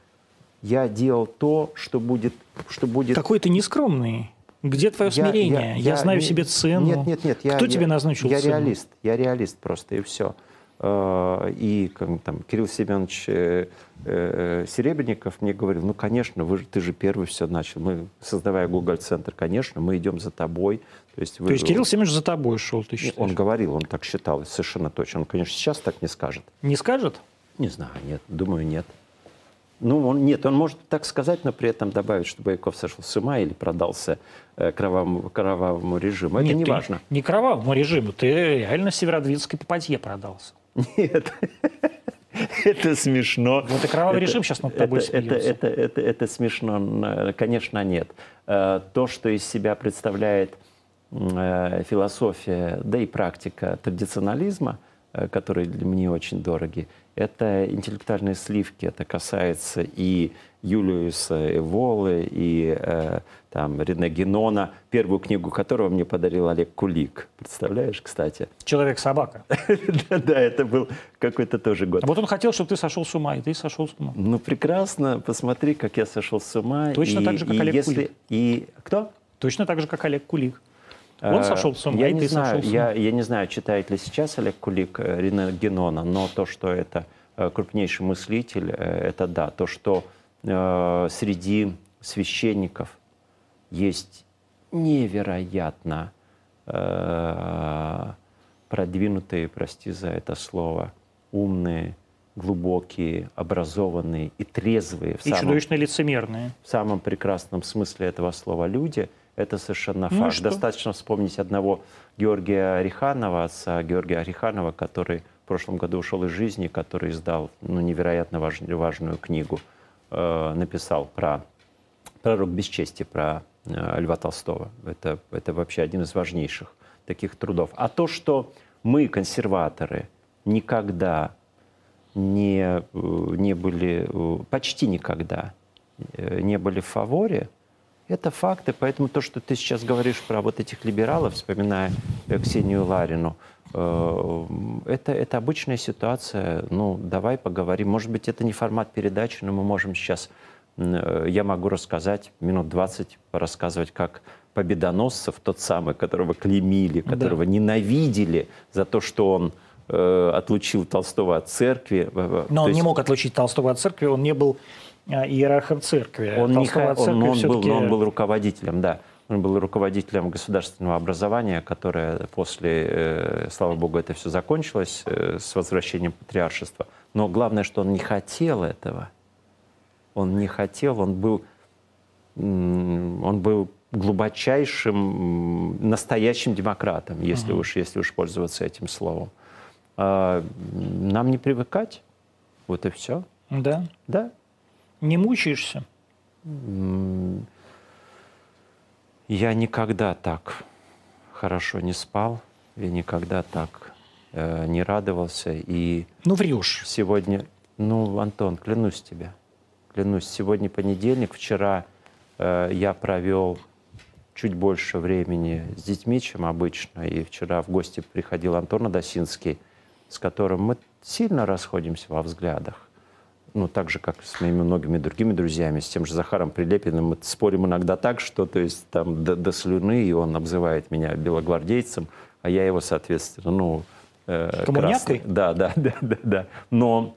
я делал то, что будет... Что будет... Какой ты нескромный. Где твое я, смирение? Я, я, я знаю не, себе цену. Нет, нет, нет. Кто я, тебе назначил я цену? Я реалист. Я реалист просто, и все. Э, и там, Кирилл Семенович э, э, Серебренников мне говорил, ну, конечно, вы, ты же первый все начал. Мы, создавая Google Центр, конечно, мы идем за тобой. То есть, вы, То есть Кирилл Семенович за тобой шел, ты считаешь? Он говорил, он так считал, совершенно точно. Он, конечно, сейчас так не скажет. Не скажет? Не знаю, нет. Думаю, нет. Ну, он, нет, он может так сказать, но при этом добавить, что Бояков сошел с ума или продался э, кровавому, кровавому режиму. Это Нет, не ты важно. Не кровавому режиму, ты реально северодвинской попадье продался. Нет, это смешно. Вот и кровавый Это- режим сейчас над тобой это, это, смеется. это, это, это смешно, Н- конечно, нет. Э, То, что из себя представляет э, философия, да и практика традиционализма, э, которые мне очень дороги, это интеллектуальные сливки. Это касается и Юлиуса Эволы, и э, там, Рене Генона, первую книгу которого мне подарил Олег Кулик. Представляешь, кстати? Человек-собака. Да, да, это был какой-то тоже год. А вот он хотел, чтобы ты сошел с ума, и ты сошел с ума. Ну, прекрасно. Посмотри, как я сошел с ума. Точно так же, как Олег Кулик. И кто? Точно так же, как Олег Кулик. Он Э, сошел с ума, я и не ты знаю, сошел с ума. Я, я не знаю, читает ли сейчас Олег Кулик э, Рина Генона, но то, что это э, крупнейший мыслитель, это да. То, что э, среди священников есть невероятно э, продвинутые, прости за это слово, умные, глубокие, образованные и трезвые в И самом чудовищно лицемерные. в самом прекрасном смысле этого слова люди, это совершенно Ну факт. Достаточно вспомнить одного Георгия Ореханова, отца Георгия Ореханова, который в прошлом году ушел из жизни, который издал ну, невероятно важ- важную книгу, э, написал про пророк бесчестия, про э, Льва Толстого. Это, это вообще один из важнейших таких трудов. А то, что мы, консерваторы, никогда не, э, не были, э, почти никогда э, не были в фаворе, это факты. Поэтому то, что ты сейчас говоришь про вот этих либералов, вспоминая э, Ксению Ларину, э, это, это обычная ситуация. Ну, давай поговорим. Может быть, это не формат передачи, но мы можем сейчас... э, Я могу рассказать минут 20, рассказывать, как Победоносцев, тот самый, которого клеймили, которого ненавидели за то, что он отлучил Толстого от церкви. Но То он не есть мог отлучить Толстого от церкви, он не был иерархом церкви. Он, не ха- он- церкви но он был, он был руководителем, да. Он был руководителем государственного образования, которое после, э, слава богу, это все закончилось э, с возвращением патриаршества. Но главное, что он не хотел этого. Он не хотел, он был, он был глубочайшим, настоящим демократом, если, уж, если уж пользоваться этим словом. А, нам не привыкать. Вот и все. Да. Да. Не мучаешься? Я никогда так хорошо не спал, я никогда так э, не радовался. И Ну, врешь. сегодня, ну, Антон, клянусь тебе, клянусь, сегодня понедельник, вчера э, я провел чуть больше времени с детьми, чем обычно. И вчера в гости приходил Антон Адасинский, с которым мы сильно расходимся во взглядах. Ну, так же, как с моими многими другими друзьями, с тем же Захаром Прилепиным, мы спорим иногда так, что, то есть, там, до, до слюны, и он обзывает меня белогвардейцем, а я его, соответственно, ну... э, красный. Да, да, да, да, да. Но,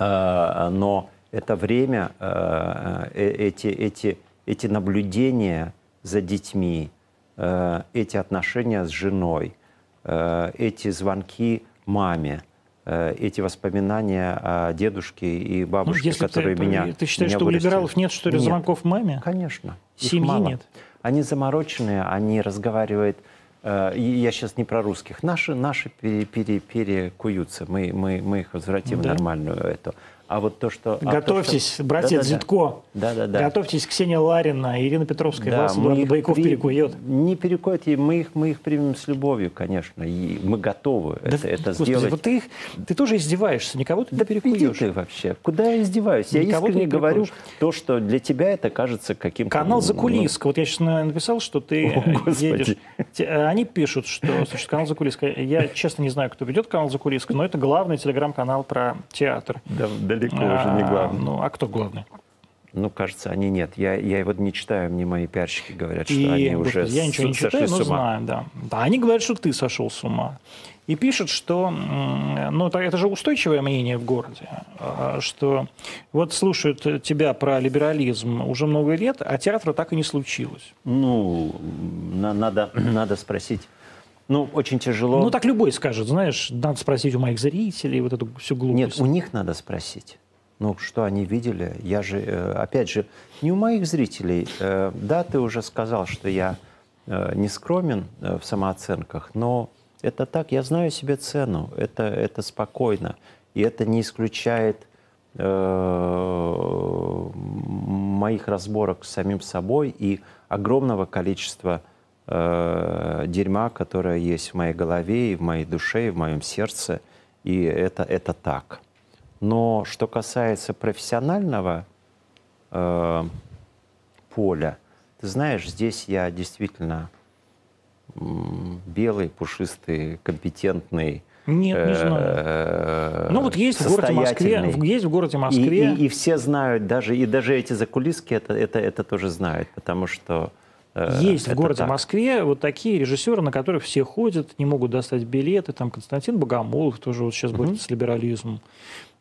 э, но это время, э, э, эти, эти, эти наблюдения за детьми, э, эти отношения с женой, э, эти звонки маме, эти воспоминания о дедушке и Ну, бабушке, если которые ты, меня ты считаешь, меня что у вырастили. либералов нет, что ли, Нет. звонков маме? Конечно. Семьи мало. нет. Они замороченные, они разговаривают. э, я сейчас не про русских. Наши, наши пере- пере- перекуются. Мы, мы, мы их возвратим в Да. нормальную эту. А вот то, что... а то, Готовьтесь, что- братья Да-да-да. Зитко. Да-да-да. Готовьтесь, Ксения Ларина, Ирина Петровская, Да, вас Эдуард Байков при- перекует. Не перекует, и мы их, мы их примем с любовью, конечно. И мы готовы Да, это, это господи, сделать. вот ты, их, ты тоже издеваешься, никого ты Да не перекуешь. ты вообще. Куда я издеваюсь? Я Никого искренне не говорю то, что для тебя это кажется каким-то... Канал ну, Закулиска. Вот я сейчас написал, что ты О, э, Господи. едешь. Э, Они пишут, что слушай, канал Закулиска. Я честно не знаю, кто ведет канал Закулиска, но это главный телеграм-канал про театр. Да, далеко уже не А, главное. Ну, а кто главный? Ну, кажется, они нет. Я, я его не читаю, мне мои пиарщики говорят, что И, они уже господи, я ничего не читаю, но знаю, да. Да, они говорят, что ты сошел с ума. И пишут, что, ну, это- это же устойчивое мнение в городе, а, что вот слушают тебя про либерализм уже много лет, а театра так и не случилось. Ну, на- надо, надо спросить. Ну, очень тяжело. Ну, так любой скажет, знаешь, надо спросить у моих зрителей вот эту всю Нет, глупость. у них надо спросить. Ну, что они видели? Я же, э, опять же, не у моих зрителей. Э, да, ты уже сказал, что я э, не скромен в самооценках, но это так, я знаю себе цену, это, это спокойно. И это не исключает моих разборок с самим собой и огромного количества э, дерьма, которое есть в моей голове и в моей душе, и в моем сердце. И это, это так. Но что касается профессионального э, поля, ты знаешь, здесь я действительно белый, пушистый, компетентный. Нет, не знаю. Э, ну вот есть в городе Москве, есть в городе Москве. И, и, и все знают, даже и даже эти закулиски это это это тоже знают, потому что есть в городе так. Москве вот такие режиссеры, на которых все ходят, не могут достать билеты. Там Константин Богомолов тоже вот сейчас угу. с либерализмом.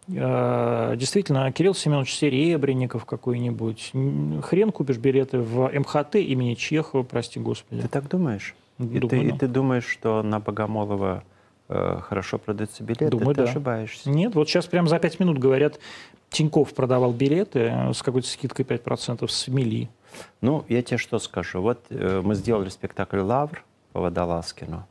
Э, действительно, Кирилл Семенович Серебренников какой-нибудь. Хрен купишь билеты в МХТ имени Чехова, прости господи. Ты так думаешь? И ты, и ты думаешь, что на Богомолова э, хорошо продаются билеты? Думаю, ты да. ошибаешься. Нет, вот сейчас прямо за пять минут говорят, Тиньков продавал билеты с какой-то скидкой 5% с Мили. Ну, я тебе что скажу. Вот э, мы сделали спектакль «Лавр» по Водолазкину.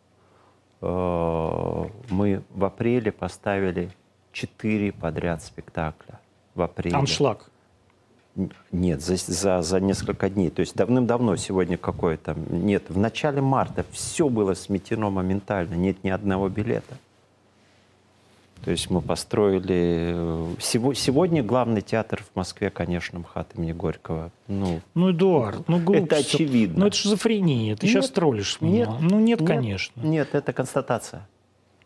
Э, мы в апреле поставили четыре подряд спектакля. В апреле. Аншлаг. Нет, за, за, за несколько дней. То есть давным-давно сегодня какое-то... Нет, в начале марта все было сметено моментально. Нет ни одного билета. То есть мы построили... Э, сегодня главный театр в Москве, конечно, МХАТ имени Горького. Ну, ну Эдуард, ну глупо. Это очевидно. Ну это шизофрения. Ты нет, сейчас троллишь меня. Нет, ну нет, нет, конечно. Нет, это констатация.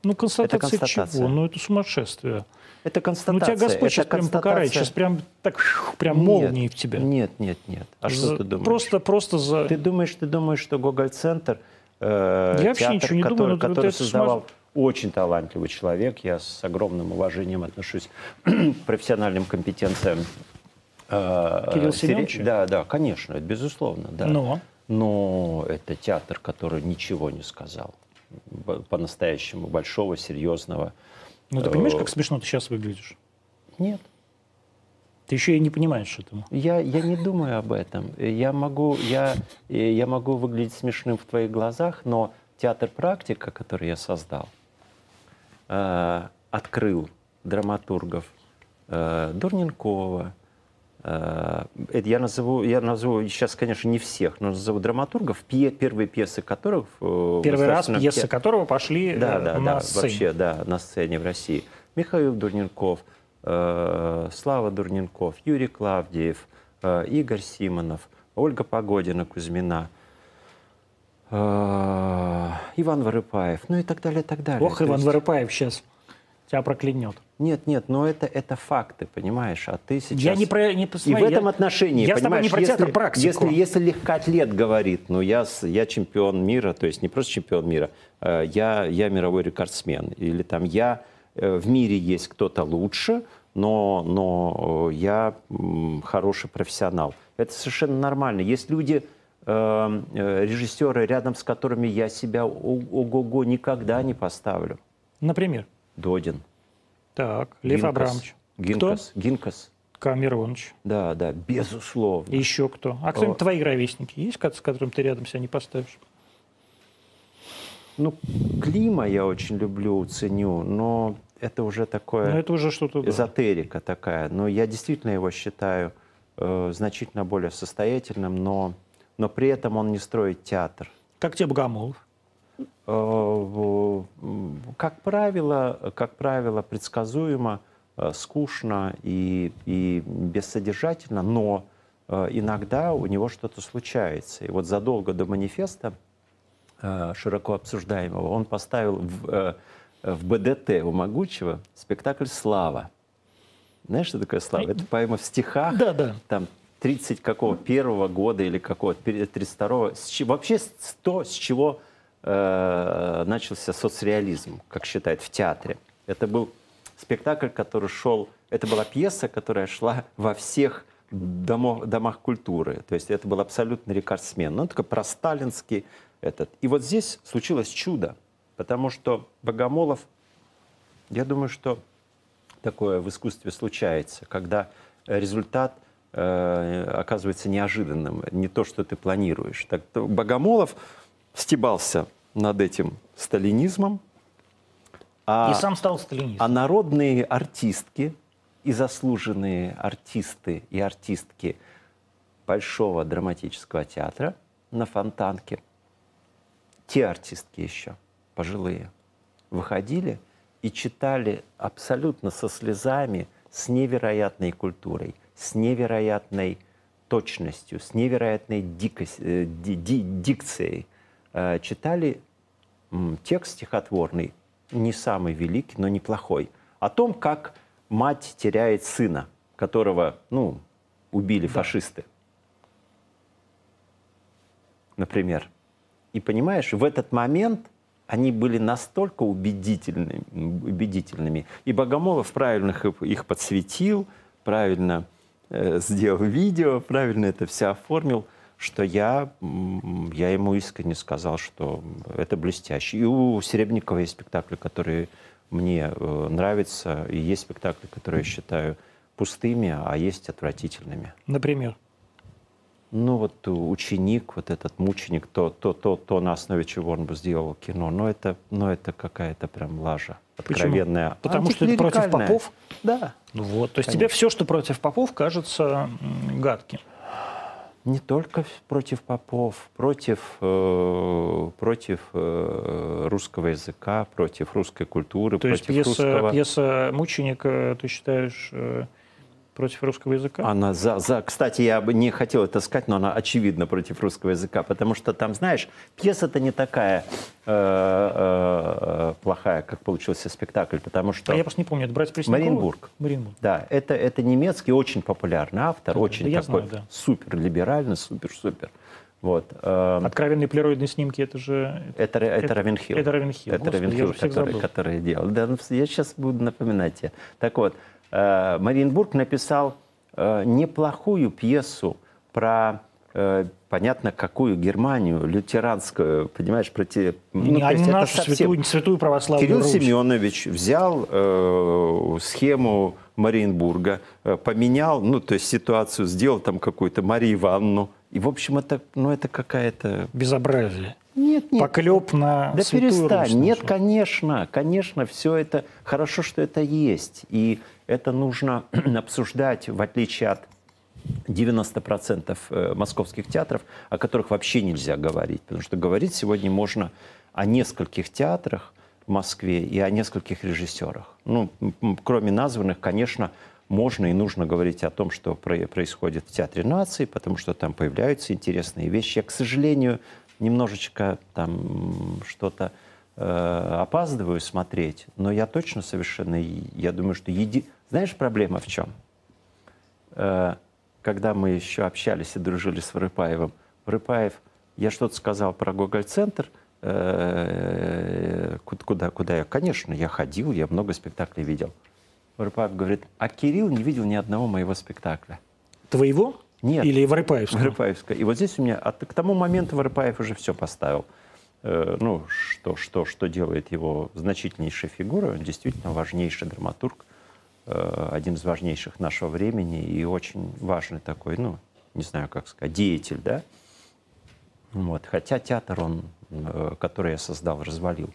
Ну констатация, это констатация. чего? Ну это сумасшествие. Это констатация. Ну тебя Господь сейчас прям покарает, сейчас прям так прям нет, молнией в тебя. Нет, нет, нет. А за, что ты думаешь? Просто, просто за. Ты думаешь, ты думаешь, что Гоголь-центр, э, Я вообще ничего не который, думаю, который вот создавал смаз... очень талантливый человек, я с огромным уважением отношусь к профессиональным компетенциям. Э, Кирилл Семенович? Да, да, конечно, безусловно, да. Но? Но это театр, который ничего не сказал по-настоящему большого, серьезного. Ну, ты понимаешь, как смешно ты сейчас выглядишь? Нет. Ты еще и не понимаешь этому. Я, я не думаю об этом. Я могу, я, я могу выглядеть смешным в твоих глазах, но театр практика, который я создал, э, открыл драматургов э, Дурненкова, Э, это я назову, я назову сейчас, конечно, не всех, но назову драматургов, пье, первые пьесы которых... Э, Первый раз пьесы те... которого пошли да, э, да, на да, сцене. Вообще, да, на сцене в России. Михаил Дурненков, э, Слава Дурненков, Юрий Клавдиев, э, Игорь Симонов, Ольга Погодина, Кузьмина, Иван Вырыпаев, ну и так далее, так далее. Ох, То Иван есть... Вырыпаев сейчас тебя проклянет. Нет, нет, но это, это факты, понимаешь? А ты сейчас... Я не про... Не посмотри, И в этом я, отношении, я понимаешь, не про театр, практику. Если, если легкоатлет говорит, ну я, я чемпион мира, то есть не просто чемпион мира, э, я, я мировой рекордсмен. Или там я... Э, в мире есть кто-то лучше, но, но э, я хороший профессионал. Это совершенно нормально. Есть люди, режиссеры, рядом с которыми я себя ого-го никогда не поставлю. Например? Додин. Так, Лев Гинкас. Абрамович. Гинкас. Кто? Гинкас. Камеронович. Да, да, безусловно. И еще кто? А кто-нибудь твои ровесники есть, с которым ты рядом себя не поставишь? Ну, Клима я очень люблю, ценю, но это уже такое... Но это уже что-то... Эзотерика да. такая. Но я действительно его считаю э, значительно более состоятельным, но, но при этом он не строит театр. Как тебе Богомолов? Э, как правило, как правило, предсказуемо, э, скучно и, и бессодержательно, но э, иногда у него что-то случается. И вот задолго до манифеста, широко обсуждаемого, он поставил в, в БДТ у Могучего спектакль «Слава». Знаешь, что такое «Слава»? Это поэма в стихах. Да, да. Там 30 какого первого года или какого 32-го. Вообще то, с чего э, начался соцреализм, как считают в театре. Это был спектакль, который шел, это была пьеса, которая шла во всех домов, домах культуры. То есть это был абсолютно рекордсмен. Ну, такой просталинский этот. И вот здесь случилось чудо, потому что Богомолов, я думаю, что такое в искусстве случается, когда результат э, оказывается неожиданным, не то, что ты планируешь. Так Богомолов стебался над этим сталинизмом, а, и сам стал сталинистом. А народные артистки и заслуженные артисты и артистки Большого драматического театра на Фонтанке, те артистки еще, пожилые, выходили и читали абсолютно со слезами, с невероятной культурой, с невероятной точностью, с невероятной дикость, э, ди, ди, дикцией. Э, читали м, текст стихотворный не самый великий, но неплохой. О том, как мать теряет сына, которого, ну, убили да. фашисты. Например. И понимаешь, в этот момент они были настолько убедительными, убедительными. И Богомолов правильно их подсветил, правильно сделал видео, правильно это все оформил что я, я ему искренне сказал, что это блестяще. И у Серебникова есть спектакли, которые мне э, нравятся, и есть спектакли, которые я считаю пустыми, а есть отвратительными. Например? Ну вот ученик, вот этот мученик, то, то, то, то на основе чего он бы сделал кино, но это, но это какая-то прям лажа откровенная. Почему? Потому что это против попов? Да. Ну вот, то есть Конечно. тебе все, что против попов, кажется гадким не только против попов, против, э, против э, русского языка, против русской культуры, То против есть пьеса, русского... пьеса «Мученик», ты считаешь, э, против русского языка? Она за, за... Кстати, я бы не хотел это сказать, но она очевидно против русского языка, потому что там, знаешь, пьеса-то не такая э, э, плохая, как получился спектакль, потому что... А я просто не помню, это «Братья Преснякова»? Маринбург. Маринбург. Да, это, это немецкий, очень популярный автор, да, очень да, такой знаю, да. супер либеральный, супер-супер. Вот. Эм, Откровенные полироидные снимки, это же... Это, это, это Равенхилл. Это Равенхилл. Это Равенхилл, который, который делал. Да, ну, я сейчас буду напоминать тебе. Так вот, Мариенбург написал э, неплохую пьесу про э, понятно, какую Германию, лютеранскую, понимаешь, против... Ну, а не нашу совсем... святую, святую православную Кирилл Русь. Семенович взял э, схему Мариенбурга, э, поменял, ну, то есть ситуацию, сделал там какую-то Марию Ивановну. И, в общем, это, ну, это какая-то... Безобразие. Нет, нет. Поклеп на Да перестань. Русь, нет, конечно, конечно, все это... Хорошо, что это есть. И это нужно обсуждать, в отличие от 90% э, московских театров, о которых вообще нельзя говорить. Потому что говорить сегодня можно о нескольких театрах в Москве и о нескольких режиссерах. Ну, кроме названных, конечно, можно и нужно говорить о том, что происходит в Театре нации, потому что там появляются интересные вещи. Я, к сожалению, немножечко там что-то э, опаздываю смотреть, но я точно совершенно, я думаю, что еди... Знаешь, проблема в чем? Э, когда мы еще общались и дружили с Вырыпаевым, Вырыпаев, я что-то сказал про Гоголь-центр, э, куда, куда я, конечно, я ходил, я много спектаклей видел. Вырыпаев говорит, а Кирилл не видел ни одного моего спектакля. Твоего? Нет. Или Воропаевского? Воропаевского. И вот здесь у меня, а к тому моменту Воропаев уже все поставил. Э, ну, что, что, что делает его значительнейшей фигурой. Он действительно важнейший драматург, э, один из важнейших нашего времени и очень важный такой, ну, не знаю, как сказать, деятель, да? Вот. Хотя театр он, э, который я создал, развалил.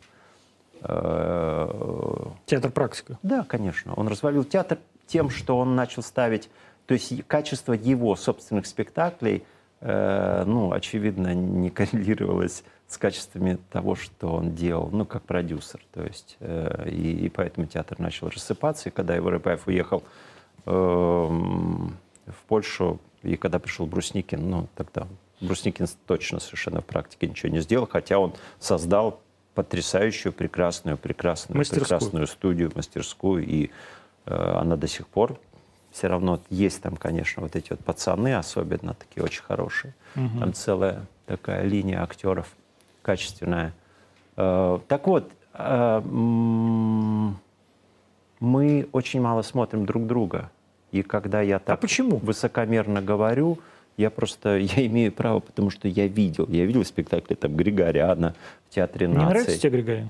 Театр практика? Да, конечно. Он развалил театр тем, что он начал ставить то есть качество его собственных спектаклей, э, ну, очевидно, не коррелировалось с качествами того, что он делал, ну, как продюсер. То есть, э, и, и поэтому театр начал рассыпаться. И когда Европаев уехал э, в Польшу, и когда пришел Брусникин, ну, тогда Брусникин точно совершенно в практике ничего не сделал, хотя он создал потрясающую, прекрасную, прекрасную, мастерскую. прекрасную студию, мастерскую, и э, она до сих пор все равно есть там, конечно, вот эти вот пацаны особенно такие очень хорошие. Угу. Там целая такая линия актеров качественная. Э, так вот, э, мы очень мало смотрим друг друга. И когда я а так а почему? высокомерно говорю, я просто, я имею право, потому что я видел. Я видел спектакли там Григориана в Театре нации. Не нравится тебе Григорий?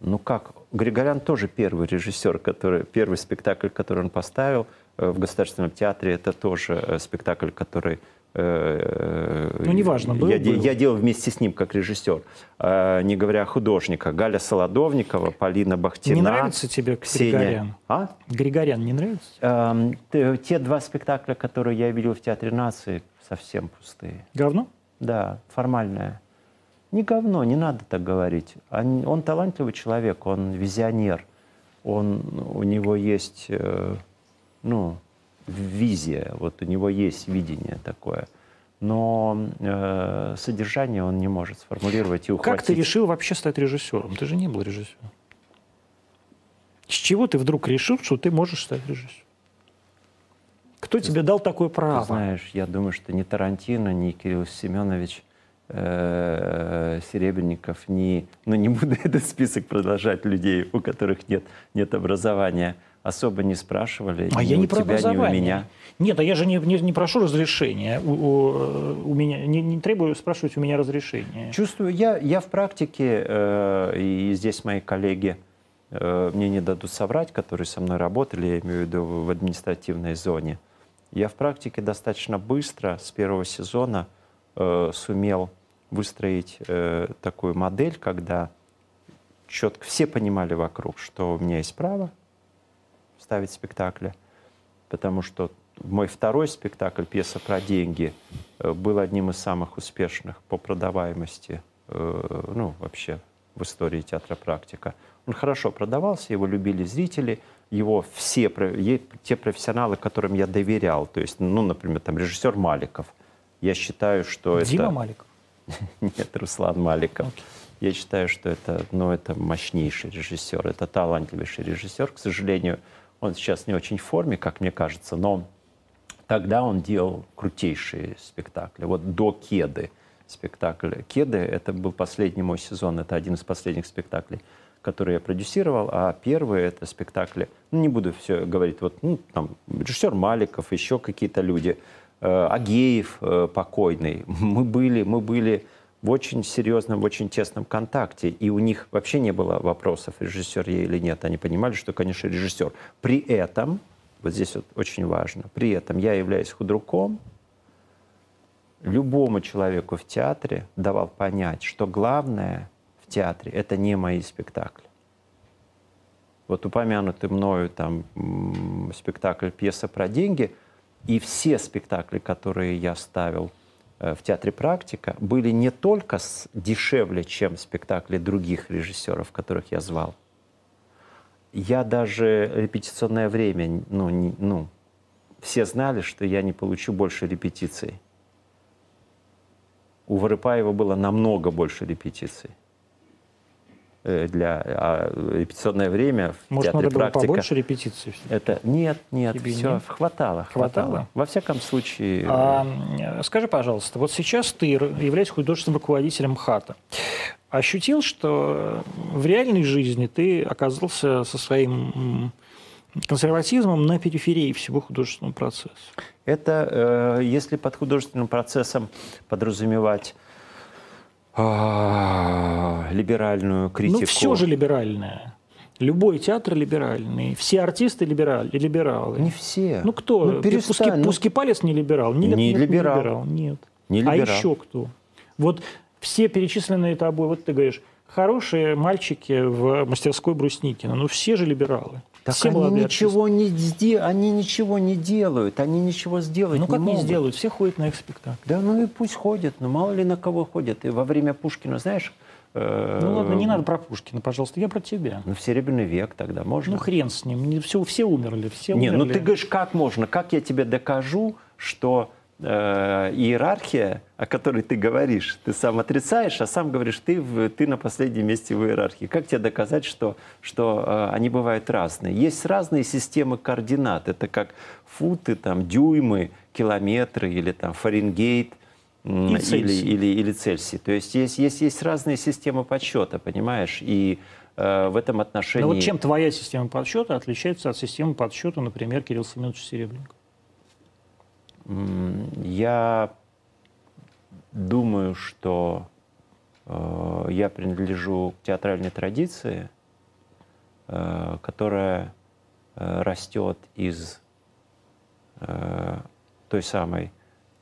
Ну как, Григорян тоже первый режиссер, который, первый спектакль, который он поставил в Государственном театре, это тоже э, спектакль, который э, ну, неважно, был, я, был. я делал вместе с ним как режиссер. Не говоря о художниках. Галя Солодовникова, Полина Бахтина. Не нравится тебе Ксения... Григорян? А? Григорян не нравится? Эм, те два спектакля, которые я видел в Театре нации, совсем пустые. Говно? Да, формальное. Не говно, не надо так говорить. Он, он талантливый человек, он визионер. Он, у него есть, э, ну, визия, вот у него есть видение такое. Но э, содержание он не может сформулировать и ухватить. Как ты решил вообще стать режиссером? Ты же не был режиссером. С чего ты вдруг решил, что ты можешь стать режиссером? Кто тебе дал такое право? Ты знаешь, я думаю, что ни Тарантино, ни Кирилл Семенович э, Серебренников, ни, ну не буду этот список продолжать людей, у которых нет, нет образования, особо не спрашивали. А ни я не про тебя, образование. Ни у меня. Нет, а я же не, не, не прошу разрешения. У, у, у меня не, не требую спрашивать у меня разрешения. Чувствую, я, я в практике, э, и здесь мои коллеги э, мне не дадут соврать, которые со мной работали, я имею в виду в административной зоне. Я в практике достаточно быстро с первого сезона э, сумел выстроить э, такую модель, когда четко все понимали вокруг, что у меня есть право ставить спектакли, потому что мой второй спектакль, пьеса про деньги, э, был одним из самых успешных по продаваемости, э, ну, вообще в истории театра «Практика». Он хорошо продавался, его любили зрители, его все, те профессионалы, которым я доверял, то есть, ну, например, там режиссер Маликов, я считаю, что Дима это... Маликов? Нет, Руслан Маликов. Okay. Я считаю, что это, ну, это мощнейший режиссер, это талантливейший режиссер. К сожалению, он сейчас не очень в форме, как мне кажется, но тогда он делал крутейшие спектакли. Вот до «Кеды» спектакль. «Кеды» — это был последний мой сезон, это один из последних спектаклей, который я продюсировал, а первый — это спектакли, ну, не буду все говорить, вот, ну, там, режиссер Маликов, еще какие-то люди — Э, Агеев э, покойный. Мы были, мы были в очень серьезном, в очень тесном контакте. И у них вообще не было вопросов, режиссер я или нет. Они понимали, что, конечно, режиссер. При этом, вот здесь вот очень важно, при этом я являюсь худруком, любому человеку в театре давал понять, что главное в театре — это не мои спектакли. Вот упомянутый мною там спектакль «Пьеса про деньги» — и все спектакли, которые я ставил в театре «Практика», были не только дешевле, чем спектакли других режиссеров, которых я звал. Я даже репетиционное время, ну, не, ну, все знали, что я не получу больше репетиций. У Вырыпаева было намного больше репетиций. Э, для а, репетиционное время в Может, театре надо практика. было побольше репетиций? Это нет, нет, Тебе все нет? хватало, Хватало? хватало. Во всяком случае. А, скажи, пожалуйста, вот сейчас ты являешься художественным руководителем МХАТа. Ощутил, что в реальной жизни ты оказался со своим консерватизмом на периферии всего художественного процесса? Это, э, если под художественным процессом подразумевать либеральную критику. Ну, все же либеральное. Любой театр либеральный, все артисты либерали, либералы. Не все. Ну кто? Ну, перестань, Пуски, ну... Пуски Палец не либерал? Нет, не нет, либерал. Не либерал. Нет. Не а либерал. еще кто? Вот все перечисленные тобой, вот ты говоришь, хорошие мальчики в мастерской Брусникина, ну все же либералы. Так все они ничего, не сде... они ничего не делают, они ничего сделать ну, не как могут. не сделают? Все ходят на их спектакль. Да ну и пусть ходят, но мало ли на кого ходят. И во время Пушкина, знаешь... Э... Ну ладно, не надо про Пушкина, пожалуйста, я про тебя. Ну в Серебряный век тогда можно. Ну хрен с ним, не, все, все умерли, все не, умерли. ну ты говоришь, как можно, как я тебе докажу, что э, иерархия, о которой ты говоришь, ты сам отрицаешь, а сам говоришь, ты, в, ты на последнем месте в иерархии. Как тебе доказать, что, что э, они бывают разные? Есть разные системы координат. Это как футы, там, дюймы, километры или там Фаренгейт или, или, или Цельсий. То есть есть, есть, есть разные системы подсчета, понимаешь? И э, в этом отношении... Но вот чем твоя система подсчета отличается от системы подсчета, например, Кирилла Семеновича Серебренникова? Я думаю, что э, я принадлежу к театральной традиции, э, которая э, растет из э, той самой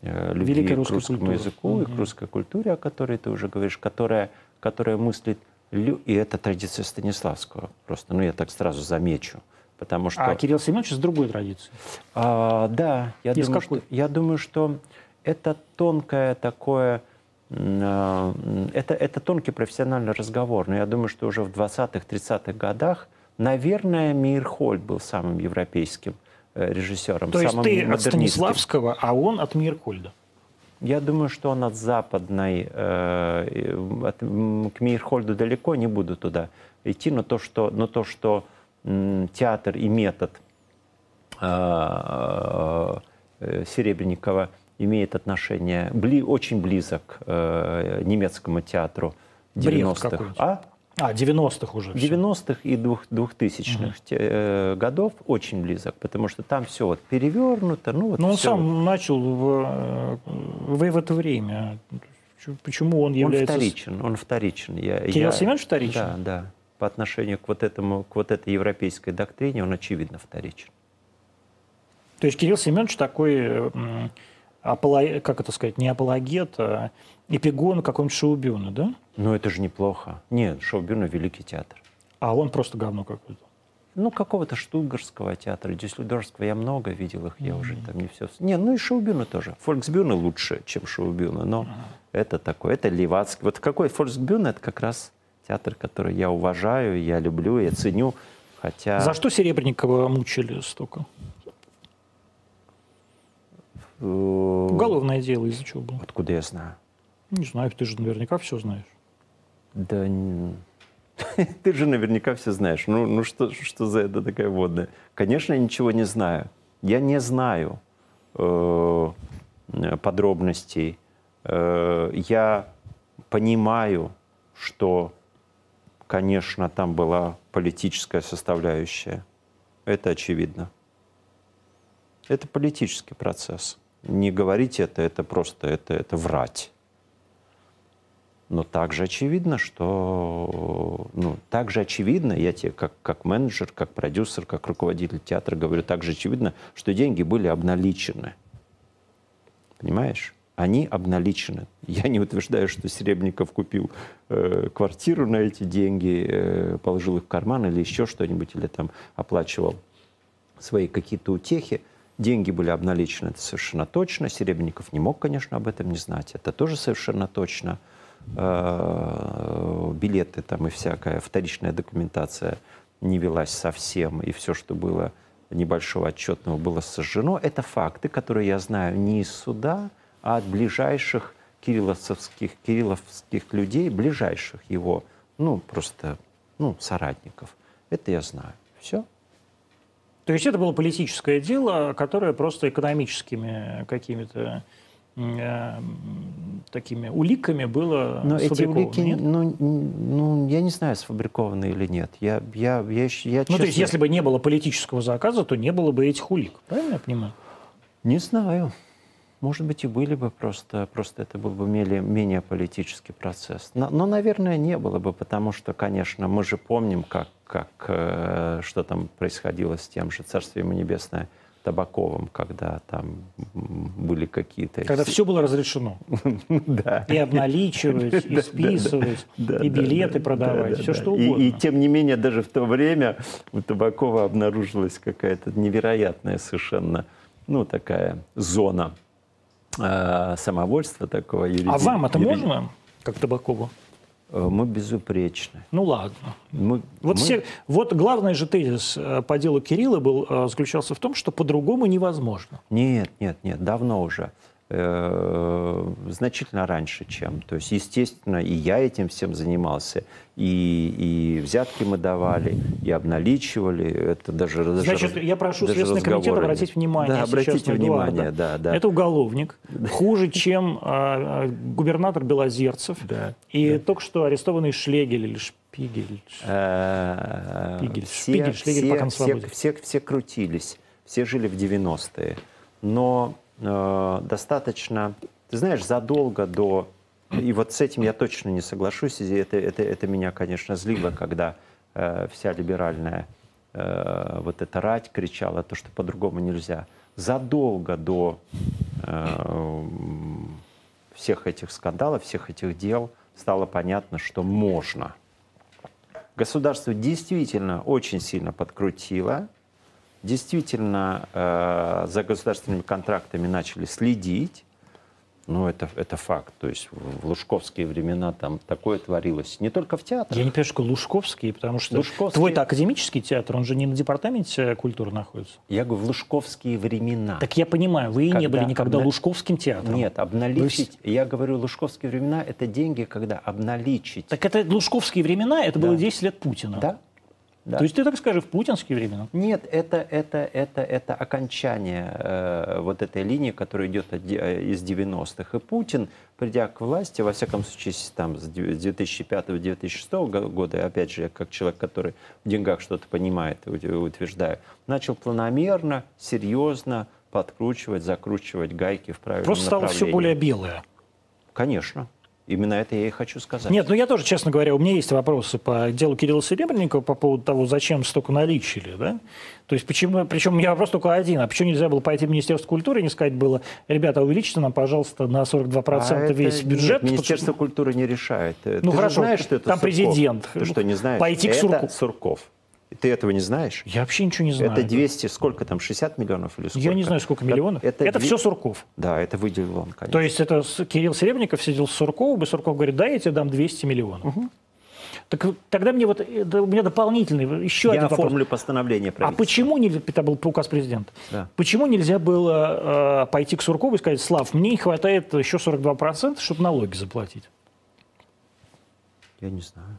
э, любви Великой к русской русскому культуры. языку и к русской культуре, о которой ты уже говоришь, которая, которая мыслит, и это традиция Станиславского просто, ну я так сразу замечу, потому что... А Кирилл Семенович с другой традицией. А, да, я Из думаю, какой? что, я думаю, что это тонкое такое, а, это, это тонкий профессиональный разговор. Но я думаю, что уже в 20-х, 30-х годах, наверное, Мирхольд был самым европейским э, режиссером. То есть ты от. Станиславского, а он от Мирхольда. Я думаю, что он от западной, э, от, к Мейерхольду далеко не буду туда идти, но то, что, но то, что театр и метод э, э, Серебренникова имеет отношение, бли, очень близок э, немецкому театру Брехт 90-х. какой-нибудь. А? А, 90-х уже. всё. 90-х и двух- 2000-х те- э, годов очень близок, потому что там все вот перевернуто. Ну, вот Но он всё вот. сам начал в, э, в, в это время. Почему он Он является... с- вторичен, он вторичен. Я, Кирилл я- Семенович вторичен? Да, да. По отношению к вот, этому, к вот этой европейской доктрине он очевидно вторичен. То есть Кирилл Семенович такой, аполо- как это сказать, не апологет, а эпигон какого-нибудь Шаубюна, да? Но это же неплохо. Нет, Шоу-Бюрна – великий театр. А он просто говно какое-то. Ну, какого-то штутгарского театра, дюссельдорфского я много видел их, я уже там не все... Не, ну и Шоу-Бюрна тоже. Фольксбюрна лучше, чем Шоу-Бюрна, но это такое, это левацкий. Вот какой Фольксбюрна – это как раз театр, который я уважаю, я люблю, я ценю, хотя... За что Серебренникова мучили столько? э, Уголовное дело из-за чего было? Откуда я знаю? Не знаю, ты же наверняка все знаешь. Да ты же наверняка все знаешь. Ну, ну что, что за это такая водная? Конечно, я ничего не знаю. Я не знаю э, подробностей. Э, я понимаю, что, конечно, там была политическая составляющая. Это очевидно. Это политический процесс. Не говорить это, это просто, это, это врать. Но также очевидно, что... Ну, также очевидно, я тебе как, как менеджер, как продюсер, как руководитель театра говорю, также очевидно, что деньги были обналичены. Понимаешь? Они обналичены. Я не утверждаю, что Серебренников купил э, квартиру на эти деньги, э, положил их в карман или еще что-нибудь, или там оплачивал свои какие-то утехи. Деньги были обналичены, это совершенно точно. Серебренников не мог, конечно, об этом не знать. Это тоже совершенно точно. Э, Билеты там и всякая вторичная документация не велась совсем, и все, что было небольшого отчетного, было сожжено. Это факты, которые я знаю не из суда, а от ближайших кирилловских, кирилловских людей, ближайших его, ну, просто, ну, соратников. Это я знаю. Все. То есть это было политическое дело, которое просто экономическими какими-то э, такими уликами было Но эти улики, нет? ну, ну, я не знаю, сфабрикованы или нет. Я, я, я, щ- я Ну, то есть, честно если бы не было политического заказа, то не было бы этих улик. Правильно я понимаю? не знаю. Может быть, и были бы просто, просто это был бы менее, менее политический процесс. Но, но, наверное, не было бы, потому что, конечно, мы же помним, как, как, э, что там происходило с тем же Царствием Небесное Табаковым, когда там были какие-то... Когда все было разрешено. Да. И обналичивать, и списывать, и билеты да, продавать, да, да, все что угодно. И, тем не менее, даже в то время у Табакова обнаружилась какая-то невероятная совершенно, ну, такая зона э, самовольства такого. А юриди- вам это юриди- можно, как Табакову? Э, Мы безупречны. Ну ладно. Мы, Вот, мы- все, вот главный же тезис э, по делу Кирилла был, э, заключался в том, что по-другому невозможно. Нет, нет, нет, давно уже. Э, значительно раньше, чем. То есть, естественно, и я этим всем занимался, и, и взятки мы давали, и обналичивали. Это даже, даже Значит, раз- я прошу даже Следственный комитет обратить внимание Да, обратите внимание, да, да. Это уголовник, хуже, чем э, э, губернатор Белозерцев Да, и только что арестованный Шлегель или Шпигель. Э, Шпигель. Все, Шпигель, Шлегель все, пока на все, все, все крутились, все жили в 90-е. Но э, достаточно, ты знаешь, задолго до... И вот с этим я точно не соглашусь, и это, это, это меня, конечно, злило, когда э, вся либеральная э, вот эта рать кричала, то, что по-другому нельзя. Задолго до э, всех этих скандалов, всех этих дел стало понятно, что можно. Государство действительно очень сильно подкрутило, действительно э, за государственными контрактами начали следить, ну, это, это факт. То есть в лужковские времена там такое творилось. Не только в театре. Я не понимаю, что Лужковский, потому что Лужковский... твой-то академический театр, он же не на департаменте культуры находится. Я говорю, в лужковские времена. Так я понимаю, вы когда не были никогда обна... Лужковским театром. Нет, обналичить... Вы... Я говорю, лужковские времена — это деньги, когда обналичить. Так это Лужковские времена, это да. было 10 лет Путина. Да, да. То есть ты так скажешь, в путинские времена? Нет, это, это, это, это окончание э, вот этой линии, которая идет от, э, из 90-х. И Путин, придя к власти, во всяком случае, там, с 2005-2006 года, опять же, я как человек, который в деньгах что-то понимает, утверждаю, начал планомерно, серьезно подкручивать, закручивать гайки в правильном Просто стало все более белое. Конечно. Именно это я и хочу сказать. Нет, ну я тоже, честно говоря, у меня есть вопросы по делу Кирилла Серебренникова по поводу того, зачем столько наличили, да? То есть почему, причем у меня вопрос только один, а почему нельзя было пойти в Министерство культуры и не сказать было, ребята, увеличьте нам, пожалуйста, на 42% а весь это, бюджет? Нет, Министерство потому... культуры не решает. Ну Ты хорошо, знаешь, что это там Сурков? президент. Ты что, не знаешь? Пойти это к Суркову. Сурков. Ты этого не знаешь? Я вообще ничего не знаю. Это 200, сколько там, 60 миллионов или сколько? Я не знаю, сколько миллионов. Это, это, все Сурков. Да, это выделил он, конечно. То есть это Кирилл Серебренников сидел с Сурковым, и Сурков говорит, да, я тебе дам 200 миллионов. Угу. Так тогда мне вот, это, у меня дополнительный, еще я один вопрос. Я оформлю постановление А почему нельзя, это был указ президента, да. почему нельзя было э, пойти к Суркову и сказать, Слав, мне не хватает еще 42%, чтобы налоги заплатить? Я не знаю.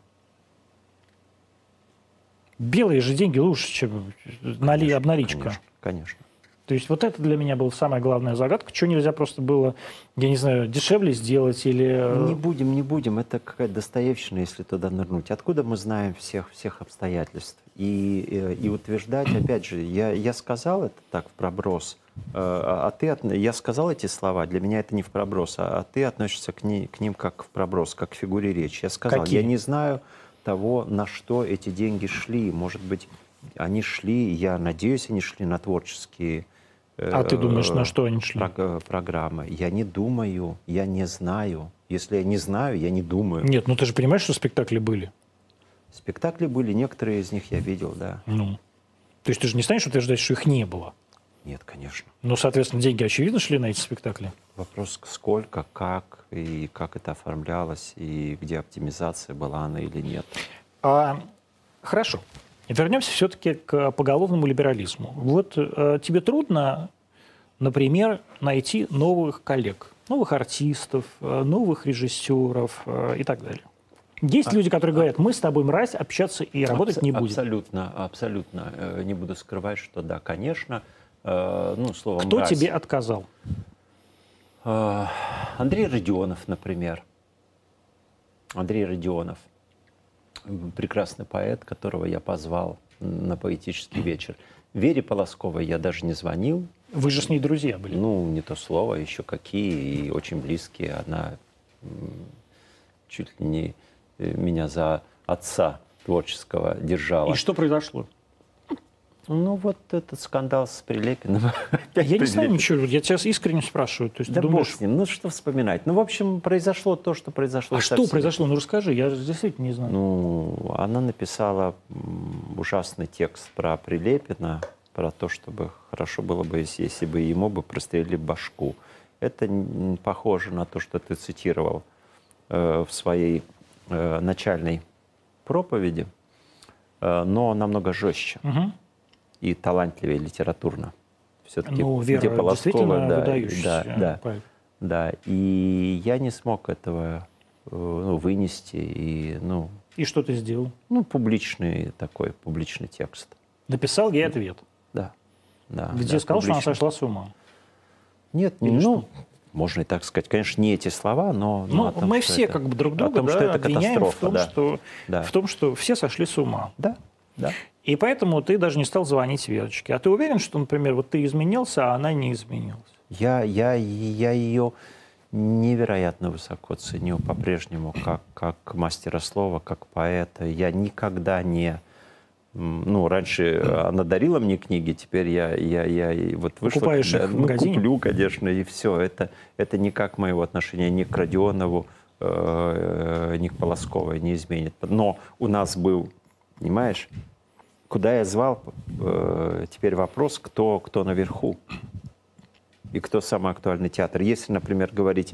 Белые же деньги лучше, чем нали, обналичка. Конечно, конечно. То есть вот это для меня была самая главная загадка. Что нельзя просто было, я не знаю, дешевле сделать или... Э, не будем, не будем. Это какая-то достоевщина, если туда нырнуть. Откуда мы знаем всех, всех обстоятельств? И, и, э, и утверждать, опять же, я, я сказал это так в проброс, э, а ты, я сказал эти слова, для меня это не в проброс, а, а ты относишься к, ней, к ним как в проброс, как к фигуре речи. Я сказал, Какие? я не знаю того, на что эти деньги шли. Может быть, они шли, я надеюсь, они шли на творческие а ты думаешь, на что они шли? Э, программы. Я не думаю, я не знаю. Если я не знаю, я не думаю. Нет, ну ты же понимаешь, что спектакли были? Спектакли были, некоторые из них я видел, да. Ну, то есть ты же не станешь утверждать, что их не было? Нет, конечно. Ну, соответственно, деньги, очевидно, шли на эти спектакли? Вопрос, сколько, как, и как это оформлялось, и где оптимизация была она или нет. А, хорошо. Вернемся все-таки к поголовному либерализму. Вот э, тебе трудно, например, найти новых коллег, новых артистов, э, новых режиссеров э, и так далее. Есть а, люди, которые говорят, мы с тобой, мразь, общаться и работать абс- не будем. Абсолютно, абсолютно. Э, не буду скрывать, что да, конечно. Э, ну, слово Кто мразь. тебе отказал? Э, Андрей Родионов, например. Андрей Родионов – прекрасный поэт, которого я позвал на поэтический вечер. Вере Полосковой я даже не звонил. Вы же с ней друзья были? Ну, не то слово, еще какие, и очень близкие. Она чуть ли не э, меня за отца творческого держала. И что произошло? Ну, вот этот скандал с Прилепиным. Я не знаю ничего, я тебя искренне спрашиваю. То есть, да думаешь... бог с ним, ну что вспоминать. Ну, в общем, произошло то, что произошло. А что произошло? Ну, расскажи, я действительно не знаю. Ну, она написала ужасный текст про Прилепина, про то, чтобы хорошо было бы, если бы ему бы прострелили башку. Это похоже на то, что ты цитировал э, в своей э, начальной проповеди, э, но намного жестче. Угу и талантливее литературно. Все-таки ну, Вера Полоскова, да, да, да, да. И я не смог этого э, ну, вынести. И, ну, и что ты сделал? Ну, публичный такой, публичный текст. Написал ей ответ? Да. да Где да, сказал, публично. что она сошла с ума? Нет, Или ну, что? можно и так сказать. Конечно, не эти слова, но... Ну, том, мы все это, как бы друг друга том, да, что это обвиняем в том, да. Что, да. в том, что все сошли с ума. Да, да. И поэтому ты даже не стал звонить Верочке. А ты уверен, что, например, вот ты изменился, а она не изменилась? Я, я, я ее невероятно высоко ценю по-прежнему как, как мастера слова, как поэта. Я никогда не... Ну, раньше она дарила мне книги, теперь я, я, я вот вышла... Покупаешь их в ну, магазине? куплю, конечно, и все. Это, это никак моего отношения ни к Родионову, э, ни к Полосковой не изменит. Но у нас был, понимаешь, куда я звал, э, теперь вопрос, кто, кто наверху и кто самый актуальный театр. Если, например, говорить,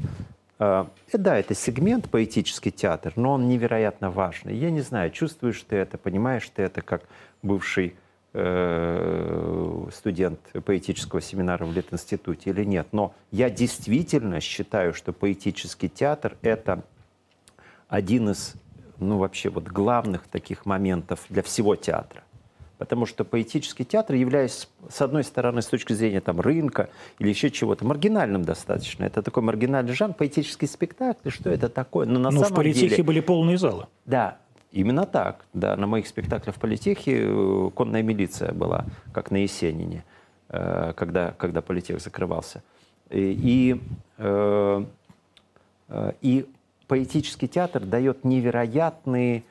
э, да, это сегмент поэтический театр, но он невероятно важный. Я не знаю, чувствуешь ты это, понимаешь ты это как бывший э, студент поэтического семинара в Литинституте или нет. Но я действительно считаю, что поэтический театр — это один из, ну, вообще вот главных таких моментов для всего театра. Потому что поэтический театр, являясь, с одной стороны, с точки зрения там, рынка или еще чего-то, маргинальным достаточно. Это такой маргинальный жанр, поэтический спектакль, что это такое? Но на Ну, в самом политехе деле... были полные залы. Да, именно так. Да, на моих спектаклях в политехе э, конная милиция была, как на Есенине, э, когда, когда политех закрывался. И, и, э, и поэтический театр дает невероятные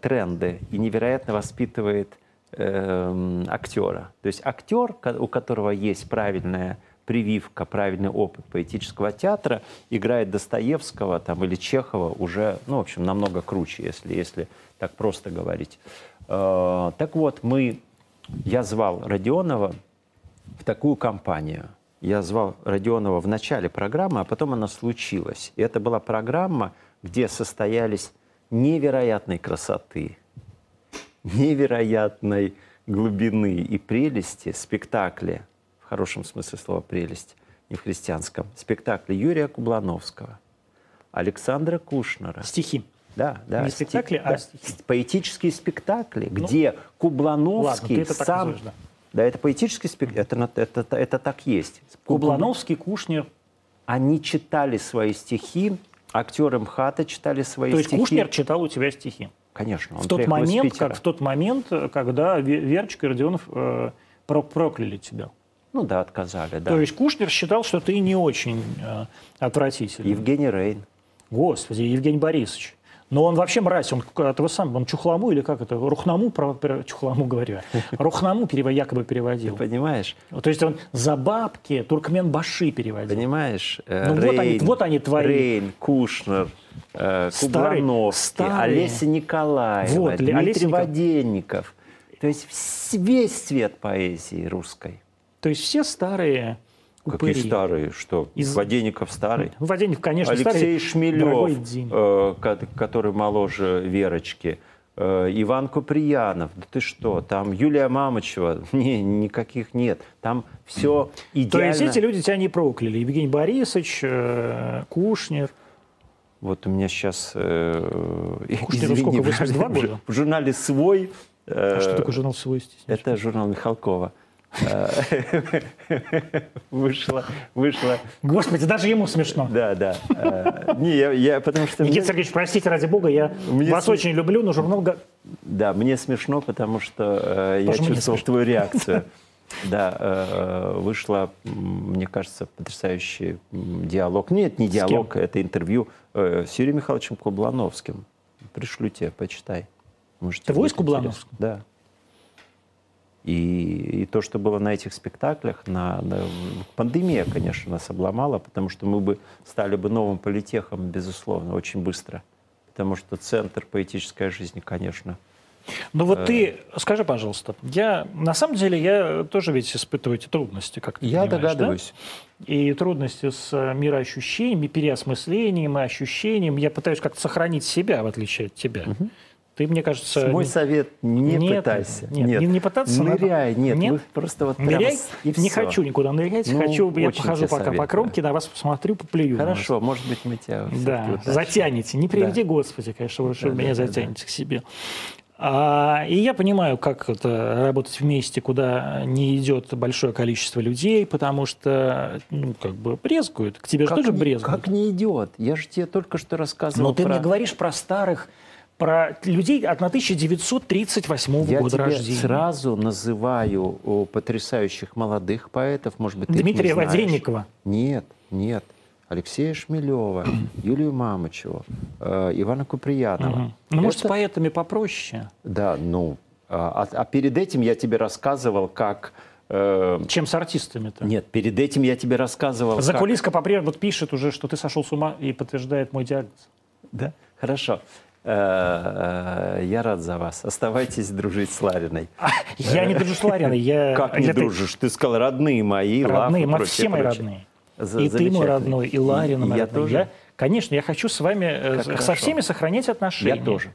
тренды и невероятно воспитывает э, актера. То есть актер, у которого есть правильная прививка, правильный опыт поэтического театра, играет Достоевского там, или Чехова уже, ну, в общем, намного круче, если, если так просто говорить. Э, так вот, мы, я звал Родионова в такую компанию. Я звал Родионова в начале программы, а потом она случилась. И это была программа, где состоялись невероятной красоты, невероятной глубины и прелести спектакли, в хорошем смысле слова прелесть, не в христианском, спектакли Юрия Кублановского, Александра Кушнера. Стихи. Да, да. Не спектакли, а да, стихи. Поэтические спектакли, Ну, где ладно, Кублановский ты это так сам... называешь, да. Да, это поэтический спектакль, это, это, это, это так есть. Кублановский, Кушнер. Они читали свои стихи, актеры МХАТа читали свои То есть стихи. Кушнер читал у тебя стихи. Конечно, он В тот, момент, как, в тот момент, когда Ве- Верочка и Родионов э, про- прокляли тебя. Ну да, отказали, да. То есть Кушнер считал, что ты не очень э, отвратительный. Евгений Рейн. Господи, Евгений Борисович. Но он вообще мразь, он этого сам, он чухламу или как это, рухнаму, про, про- чухламу говорю, рухнаму перево- якобы переводил. Понимаешь? То есть он за бабки Туркменбаши переводил. Понимаешь? Э, Ну, вот они- Рейн, вот они твои. Рейн, Кушнер, э, старые. Олеся Николаева, Вот, Дмитрий Олеся Воденников. То есть весь цвет поэзии русской. То есть все старые Какие упыри. старые? Что? Из- Воденников старый? Воденев, конечно, Алексей старый. Шмелев, дорогой день. э, ко- который моложе Верочки, э, Иван Куприянов, да ты что, там Юлия Мамочева, не, никаких нет, там все То идеально. есть эти люди тебя не прокляли. Евгений Борисович, э, Кушнер. Вот у меня сейчас, Кушнеру сколько, 82 года? в журнале «Свой», э, А что такое журнал «Свой» стесняешься? это журнал Михалкова, э, вышла, вышла, Господи, даже ему смешно. да, да. э, Не, я, я- потому что... Никита мне- Сергеевич, простите, ради бога, я Мне вас см- очень люблю, но журнал... Да, мне смешно, потому что э, я чувствовал твою реакцию. Да, э, вышло, м, мне кажется, потрясающий диалог. Нет, не диалог, это интервью э, с Юрием Михайловичем Кублановским. Пришлю тебе, почитай. Может, будет с Кублановским? Да. И, и то, что было на этих спектаклях, на, на- пандемия, конечно, нас обломала, потому что мы бы стали бы новым политехом, безусловно, очень быстро. Потому что центр поэтической жизни, конечно, Ну Э. вот ты, скажи, пожалуйста, я, на самом деле, я тоже ведь испытываю эти трудности, как ты Я понимаешь, да? догадываюсь. И трудности с э, мироощущением, переосмыслением и ощущением. Я пытаюсь как-то сохранить себя, в отличие от тебя. Ты, мне кажется... Мой не- совет не Нет, пытайся. нет, не- не пытаться надо. Ныряй, нет, Нет? вы просто вот прямо Ныряй? с- и не хочу никуда нырять, Ну, хочу, я похожу пока по советую. кромке, на вас посмотрю, поплюю. Хорошо, может быть, мы тебя Да, утащим. затянете. Не приведи, Да. Господи, конечно, вы Да, меня да, да, затянете к себе. А, и я понимаю, как это работать вместе, куда не идет большое количество людей, потому что, ну, как бы брезгуют. К тебе же Как тоже не- брезгуют. Как не идет? Я же тебе только что рассказывал Но ты про... мне говоришь про старых, про людей от 1938 Я года тебе рождения. сразу называю потрясающих молодых поэтов, может быть, ты не Дмитрия знаешь. Воденникова. Нет, нет. Алексея Шмелева, Юлию Мамочеву, э, Ивана Куприянова. Угу. Ну, может, с поэтами попроще? Да, ну, а, а, а перед этим я тебе рассказывал, как... Э, Чем с артистами-то? Нет, перед этим я тебе рассказывал, Закулиска как... по-прежнему пишет уже, что ты сошел с ума и подтверждает мой диагноз. Да? Хорошо. Э, э, я рад за вас. Оставайтесь дружить с Лариной. А, я не дружу с Лариной. Я... Как не дружишь? Ты сказал, родные мои, Родные, мы все мои родные. И ты мой родной, и Ларина моя родная. Конечно, я хочу с вами, со всеми сохранять отношения. Я тоже.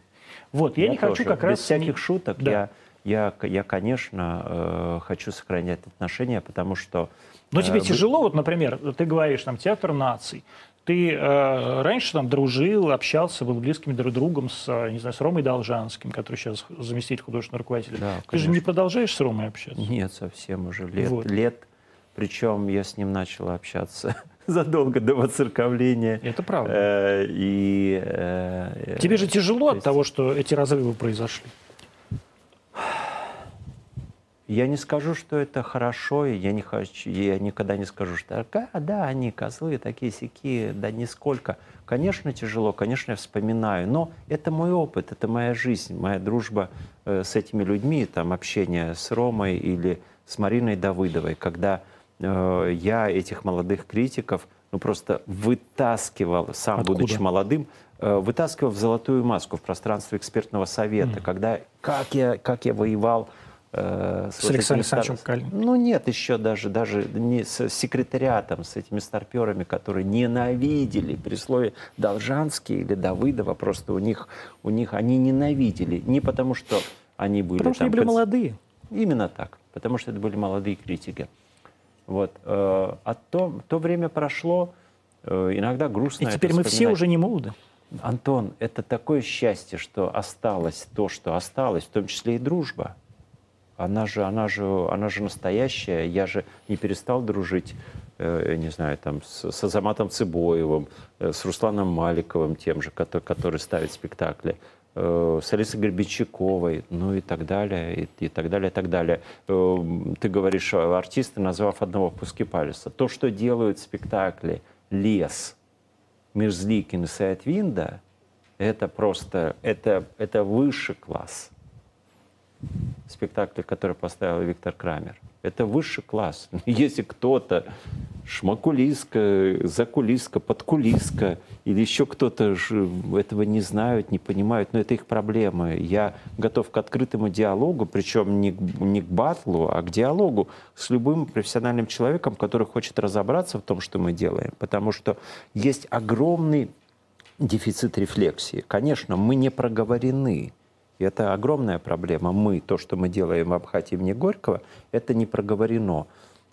Вот, я, я не тоже. хочу как Без раз... Без всяких шуток. Да. Я, я, я, конечно, э, хочу сохранять отношения, потому что... Но тебе э, тяжело, вот, например, ты говоришь, там, театр наций. Ты э, раньше там дружил, общался, был близким друг другом с, э, не знаю, с Ромой Должанским, который сейчас заместитель художественного руководителя. Да, ты же не продолжаешь с Ромой общаться? Нет, совсем уже лет. Вот. лет причем я с ним начал общаться задолго до воцерковления. Это правда. Э, и, э, Тебе же тяжело есть... от того, что эти разрывы произошли? Я не скажу, что это хорошо, и я, не хочу, я никогда не скажу, что а, да, они козлы такие сякие, да нисколько. Конечно, тяжело, конечно, я вспоминаю, но это мой опыт, это моя жизнь, моя дружба э, с этими людьми, там, общение с Ромой или с Мариной Давыдовой, когда э, я этих молодых критиков ну, просто вытаскивал, сам Откуда? будучи молодым, э, вытаскивал в золотую маску в пространство экспертного совета, mm. когда как я, как я воевал э, с, с вот Александром Александровичем стар... Ну нет, еще даже, даже не с секретариатом, с этими старперами, которые ненавидели при слове Должанский или Давыдова, просто у них, у них они ненавидели. Не потому, что они были... Потому что они были молодые. Именно так, потому что это были молодые критики. Вот. Э, а то, то время прошло, э, иногда грустно. И теперь мы все уже не молоды. Антон, это такое счастье, что осталось то, что осталось, в том числе и дружба. Она же, она же, она же настоящая. Я же не перестал дружить, э, не знаю, там, с, с Азаматом Цыбоевым, э, с Русланом Маликовым, тем же, который, который ставит спектакли. Э, с Алисой Горбичаковой, ну и так далее, и, и так далее, и так далее. Э, ты говоришь артисты, назвав одного Пуски Палиса. То, что делают спектакли «Лес», «Мирзликин» и «Сайтвинда», это просто, это, это высший класс спектакля, который поставил Виктор Крамер. Это высший класс. Если кто-то шмакулиска, закулиска, подкулиска или еще кто-то этого не знают, не понимают, но это их проблемы. Я готов к открытому диалогу, причем не, не к батлу, а к диалогу с любым профессиональным человеком, который хочет разобраться в том, что мы делаем. Потому что есть огромный дефицит рефлексии. Конечно, мы не проговорены. И это огромная проблема. Мы, то, что мы делаем в Абхатии имени Горького, это не проговорено.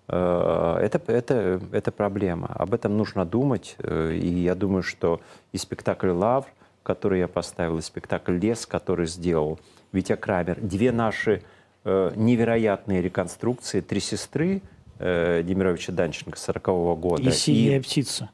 Э, это, это, это проблема. Об этом нужно думать. Э, и я думаю, что и спектакль «Лавр», который я поставил, и спектакль «Лес», который сделал Витя Крамер, две наши э, невероятные реконструкции «Три сестры» Демировича Данченко 40 -го года. И «Синяя и, птица».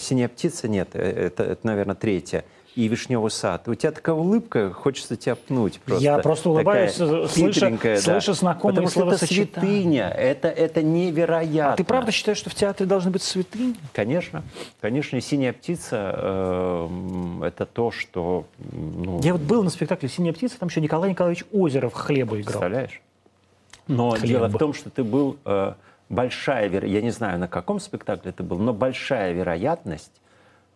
«Синяя птица» нет, это, это наверное, третья и вишневый сад. У тебя такая улыбка, хочется тебя пнуть просто. Я просто улыбаюсь, слыша, да. слыша знакомые Потому что это святыня, это, это невероятно. А ты правда считаешь, что в театре должны быть святыни? Конечно. Конечно, «Синяя птица» э, это то, что... Ну... Я вот был на спектакле «Синяя птица», там еще Николай Николаевич Озеров хлеба играл. Представляешь? Но Хлеба. дело в том, что ты был... Э, большая вероятность, я не знаю, на каком спектакле ты был, но большая вероятность,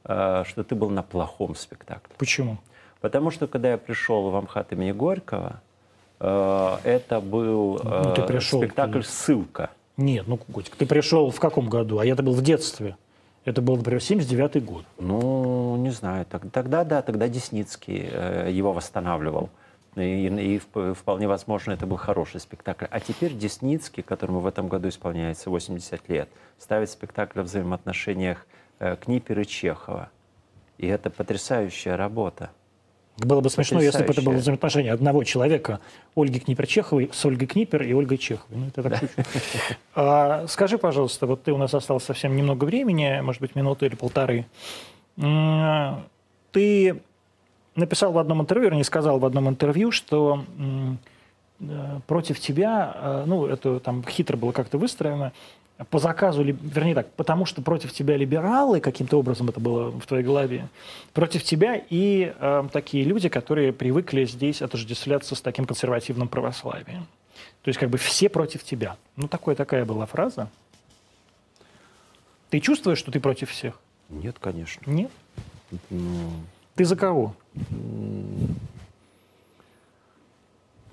что ты был на плохом спектакле. Почему? Потому что, когда я пришел в Амхат имени Горького, э, это был ну, ты э, пришел, спектакль ты... «Ссылка». Нет, ну, Котик, ты пришел в каком году? А я-то был в детстве. Это был, например, 79-й год. Ну, не знаю. Тогда, да, тогда Десницкий его восстанавливал. И, и вполне возможно, это был хороший спектакль. А теперь Десницкий, которому в этом году исполняется 80 лет, ставит спектакль о взаимоотношениях Э, Книпер и Чехова. И это потрясающая работа. Было бы смешно, если бы это было взаимоотношение одного человека, Ольги Книпер-Чеховой, с Ольгой Книпер и Ольгой Чеховой. Ну, это так а, Скажи, пожалуйста, вот ты у нас осталось совсем немного времени, может быть, минуту или полторы. Ты написал в одном интервью, не сказал в одном интервью, что э, против тебя, э, ну, это там хитро было как-то выстроено, по заказу, вернее так, потому что против тебя либералы, каким-то образом это было в твоей голове, против тебя и э, такие люди, которые привыкли здесь отождествляться с таким консервативным православием. То есть как бы все против тебя. Ну, такое, такая была фраза. Ты чувствуешь, что ты против всех? Нет, конечно. Нет? Ну, ты за кого?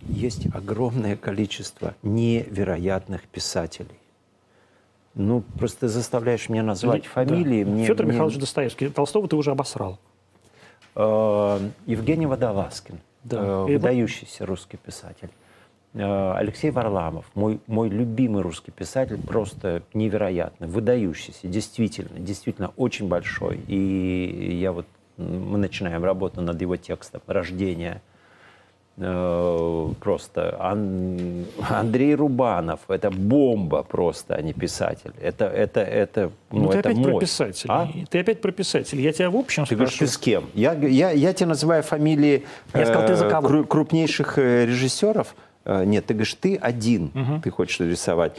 Есть огромное количество невероятных писателей. Ну, просто заставляешь меня назвать да. фамилии. Да. Мне, Федор мне... Михайлович Достоевский. Толстого ты уже обосрал. Э, Евгений Водолазкин. Да. Э, выдающийся русский писатель. Э, Алексей Варламов, мой, мой любимый русский писатель, просто невероятный, выдающийся, действительно, действительно очень большой. И я вот, мы начинаем работу над его текстом «Рождение», просто Ан... Андрей Рубанов это бомба просто, а не писатель. Это это это ну, ну ты это опять мощь. про писатель. А? Ты опять про писатель. Я тебя в общем ты спрашиваю. говоришь, ты с кем? Я я я тебе называю фамилии я сказал, ты за э, кого? крупнейших э, режиссеров. Нет, ты говоришь, ты один, угу. ты хочешь рисовать.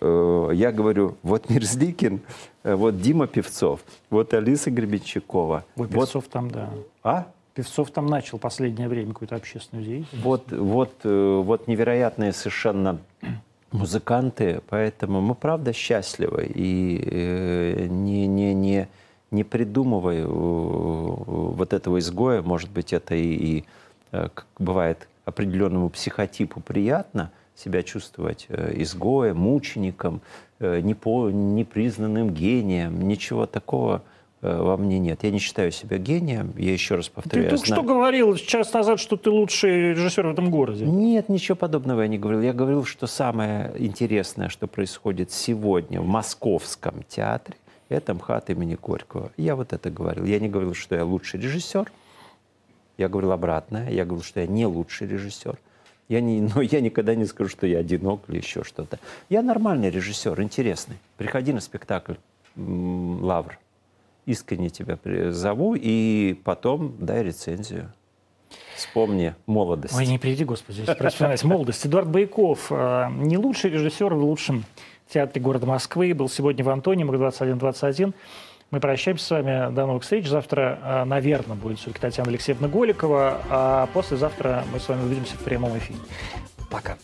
Я говорю, вот Мерзликин, вот Дима Певцов, вот Алиса Гребенщикова. Вот Певцов там, да. А? Певцов там начал последнее время какую-то общественную деятельность. Вот, вот, э, вот невероятные совершенно музыканты, поэтому мы правда счастливы и э, не, не, не, не придумывая вот этого изгоя, может быть, это и, и как бывает определенному психотипу приятно себя чувствовать изгоем, мучеником, непризнанным гением, ничего такого Э, во мне нет. Я не считаю себя гением. Я еще раз повторяю. Ты только знаю... что говорил час назад, что ты лучший режиссер в этом городе. Нет, ничего подобного я не говорил. Я говорил, что самое интересное, что происходит сегодня в Московском театре, это МХАТ имени Горького. Я вот это говорил. Я не говорил, что я лучший режиссер. Я говорил обратное. Я говорил, что я не лучший режиссер. Я не, но я никогда не скажу, что я одинок или еще что-то. Я нормальный режиссер, интересный. Приходи на спектакль «Лавр» искренне тебя зову, и потом дай рецензию. Вспомни молодость. Ой, не приди, Господи, вспоминать молодость. Эдуард Байков, э, не лучший режиссер в лучшем театре города Москвы, был сегодня в Антоне, МГ-2121. Мы прощаемся с вами. До новых встреч. Завтра, э, наверное, будет все-таки Татьяна Алексеевна Голикова, а послезавтра мы с вами увидимся в прямом эфире. Пока.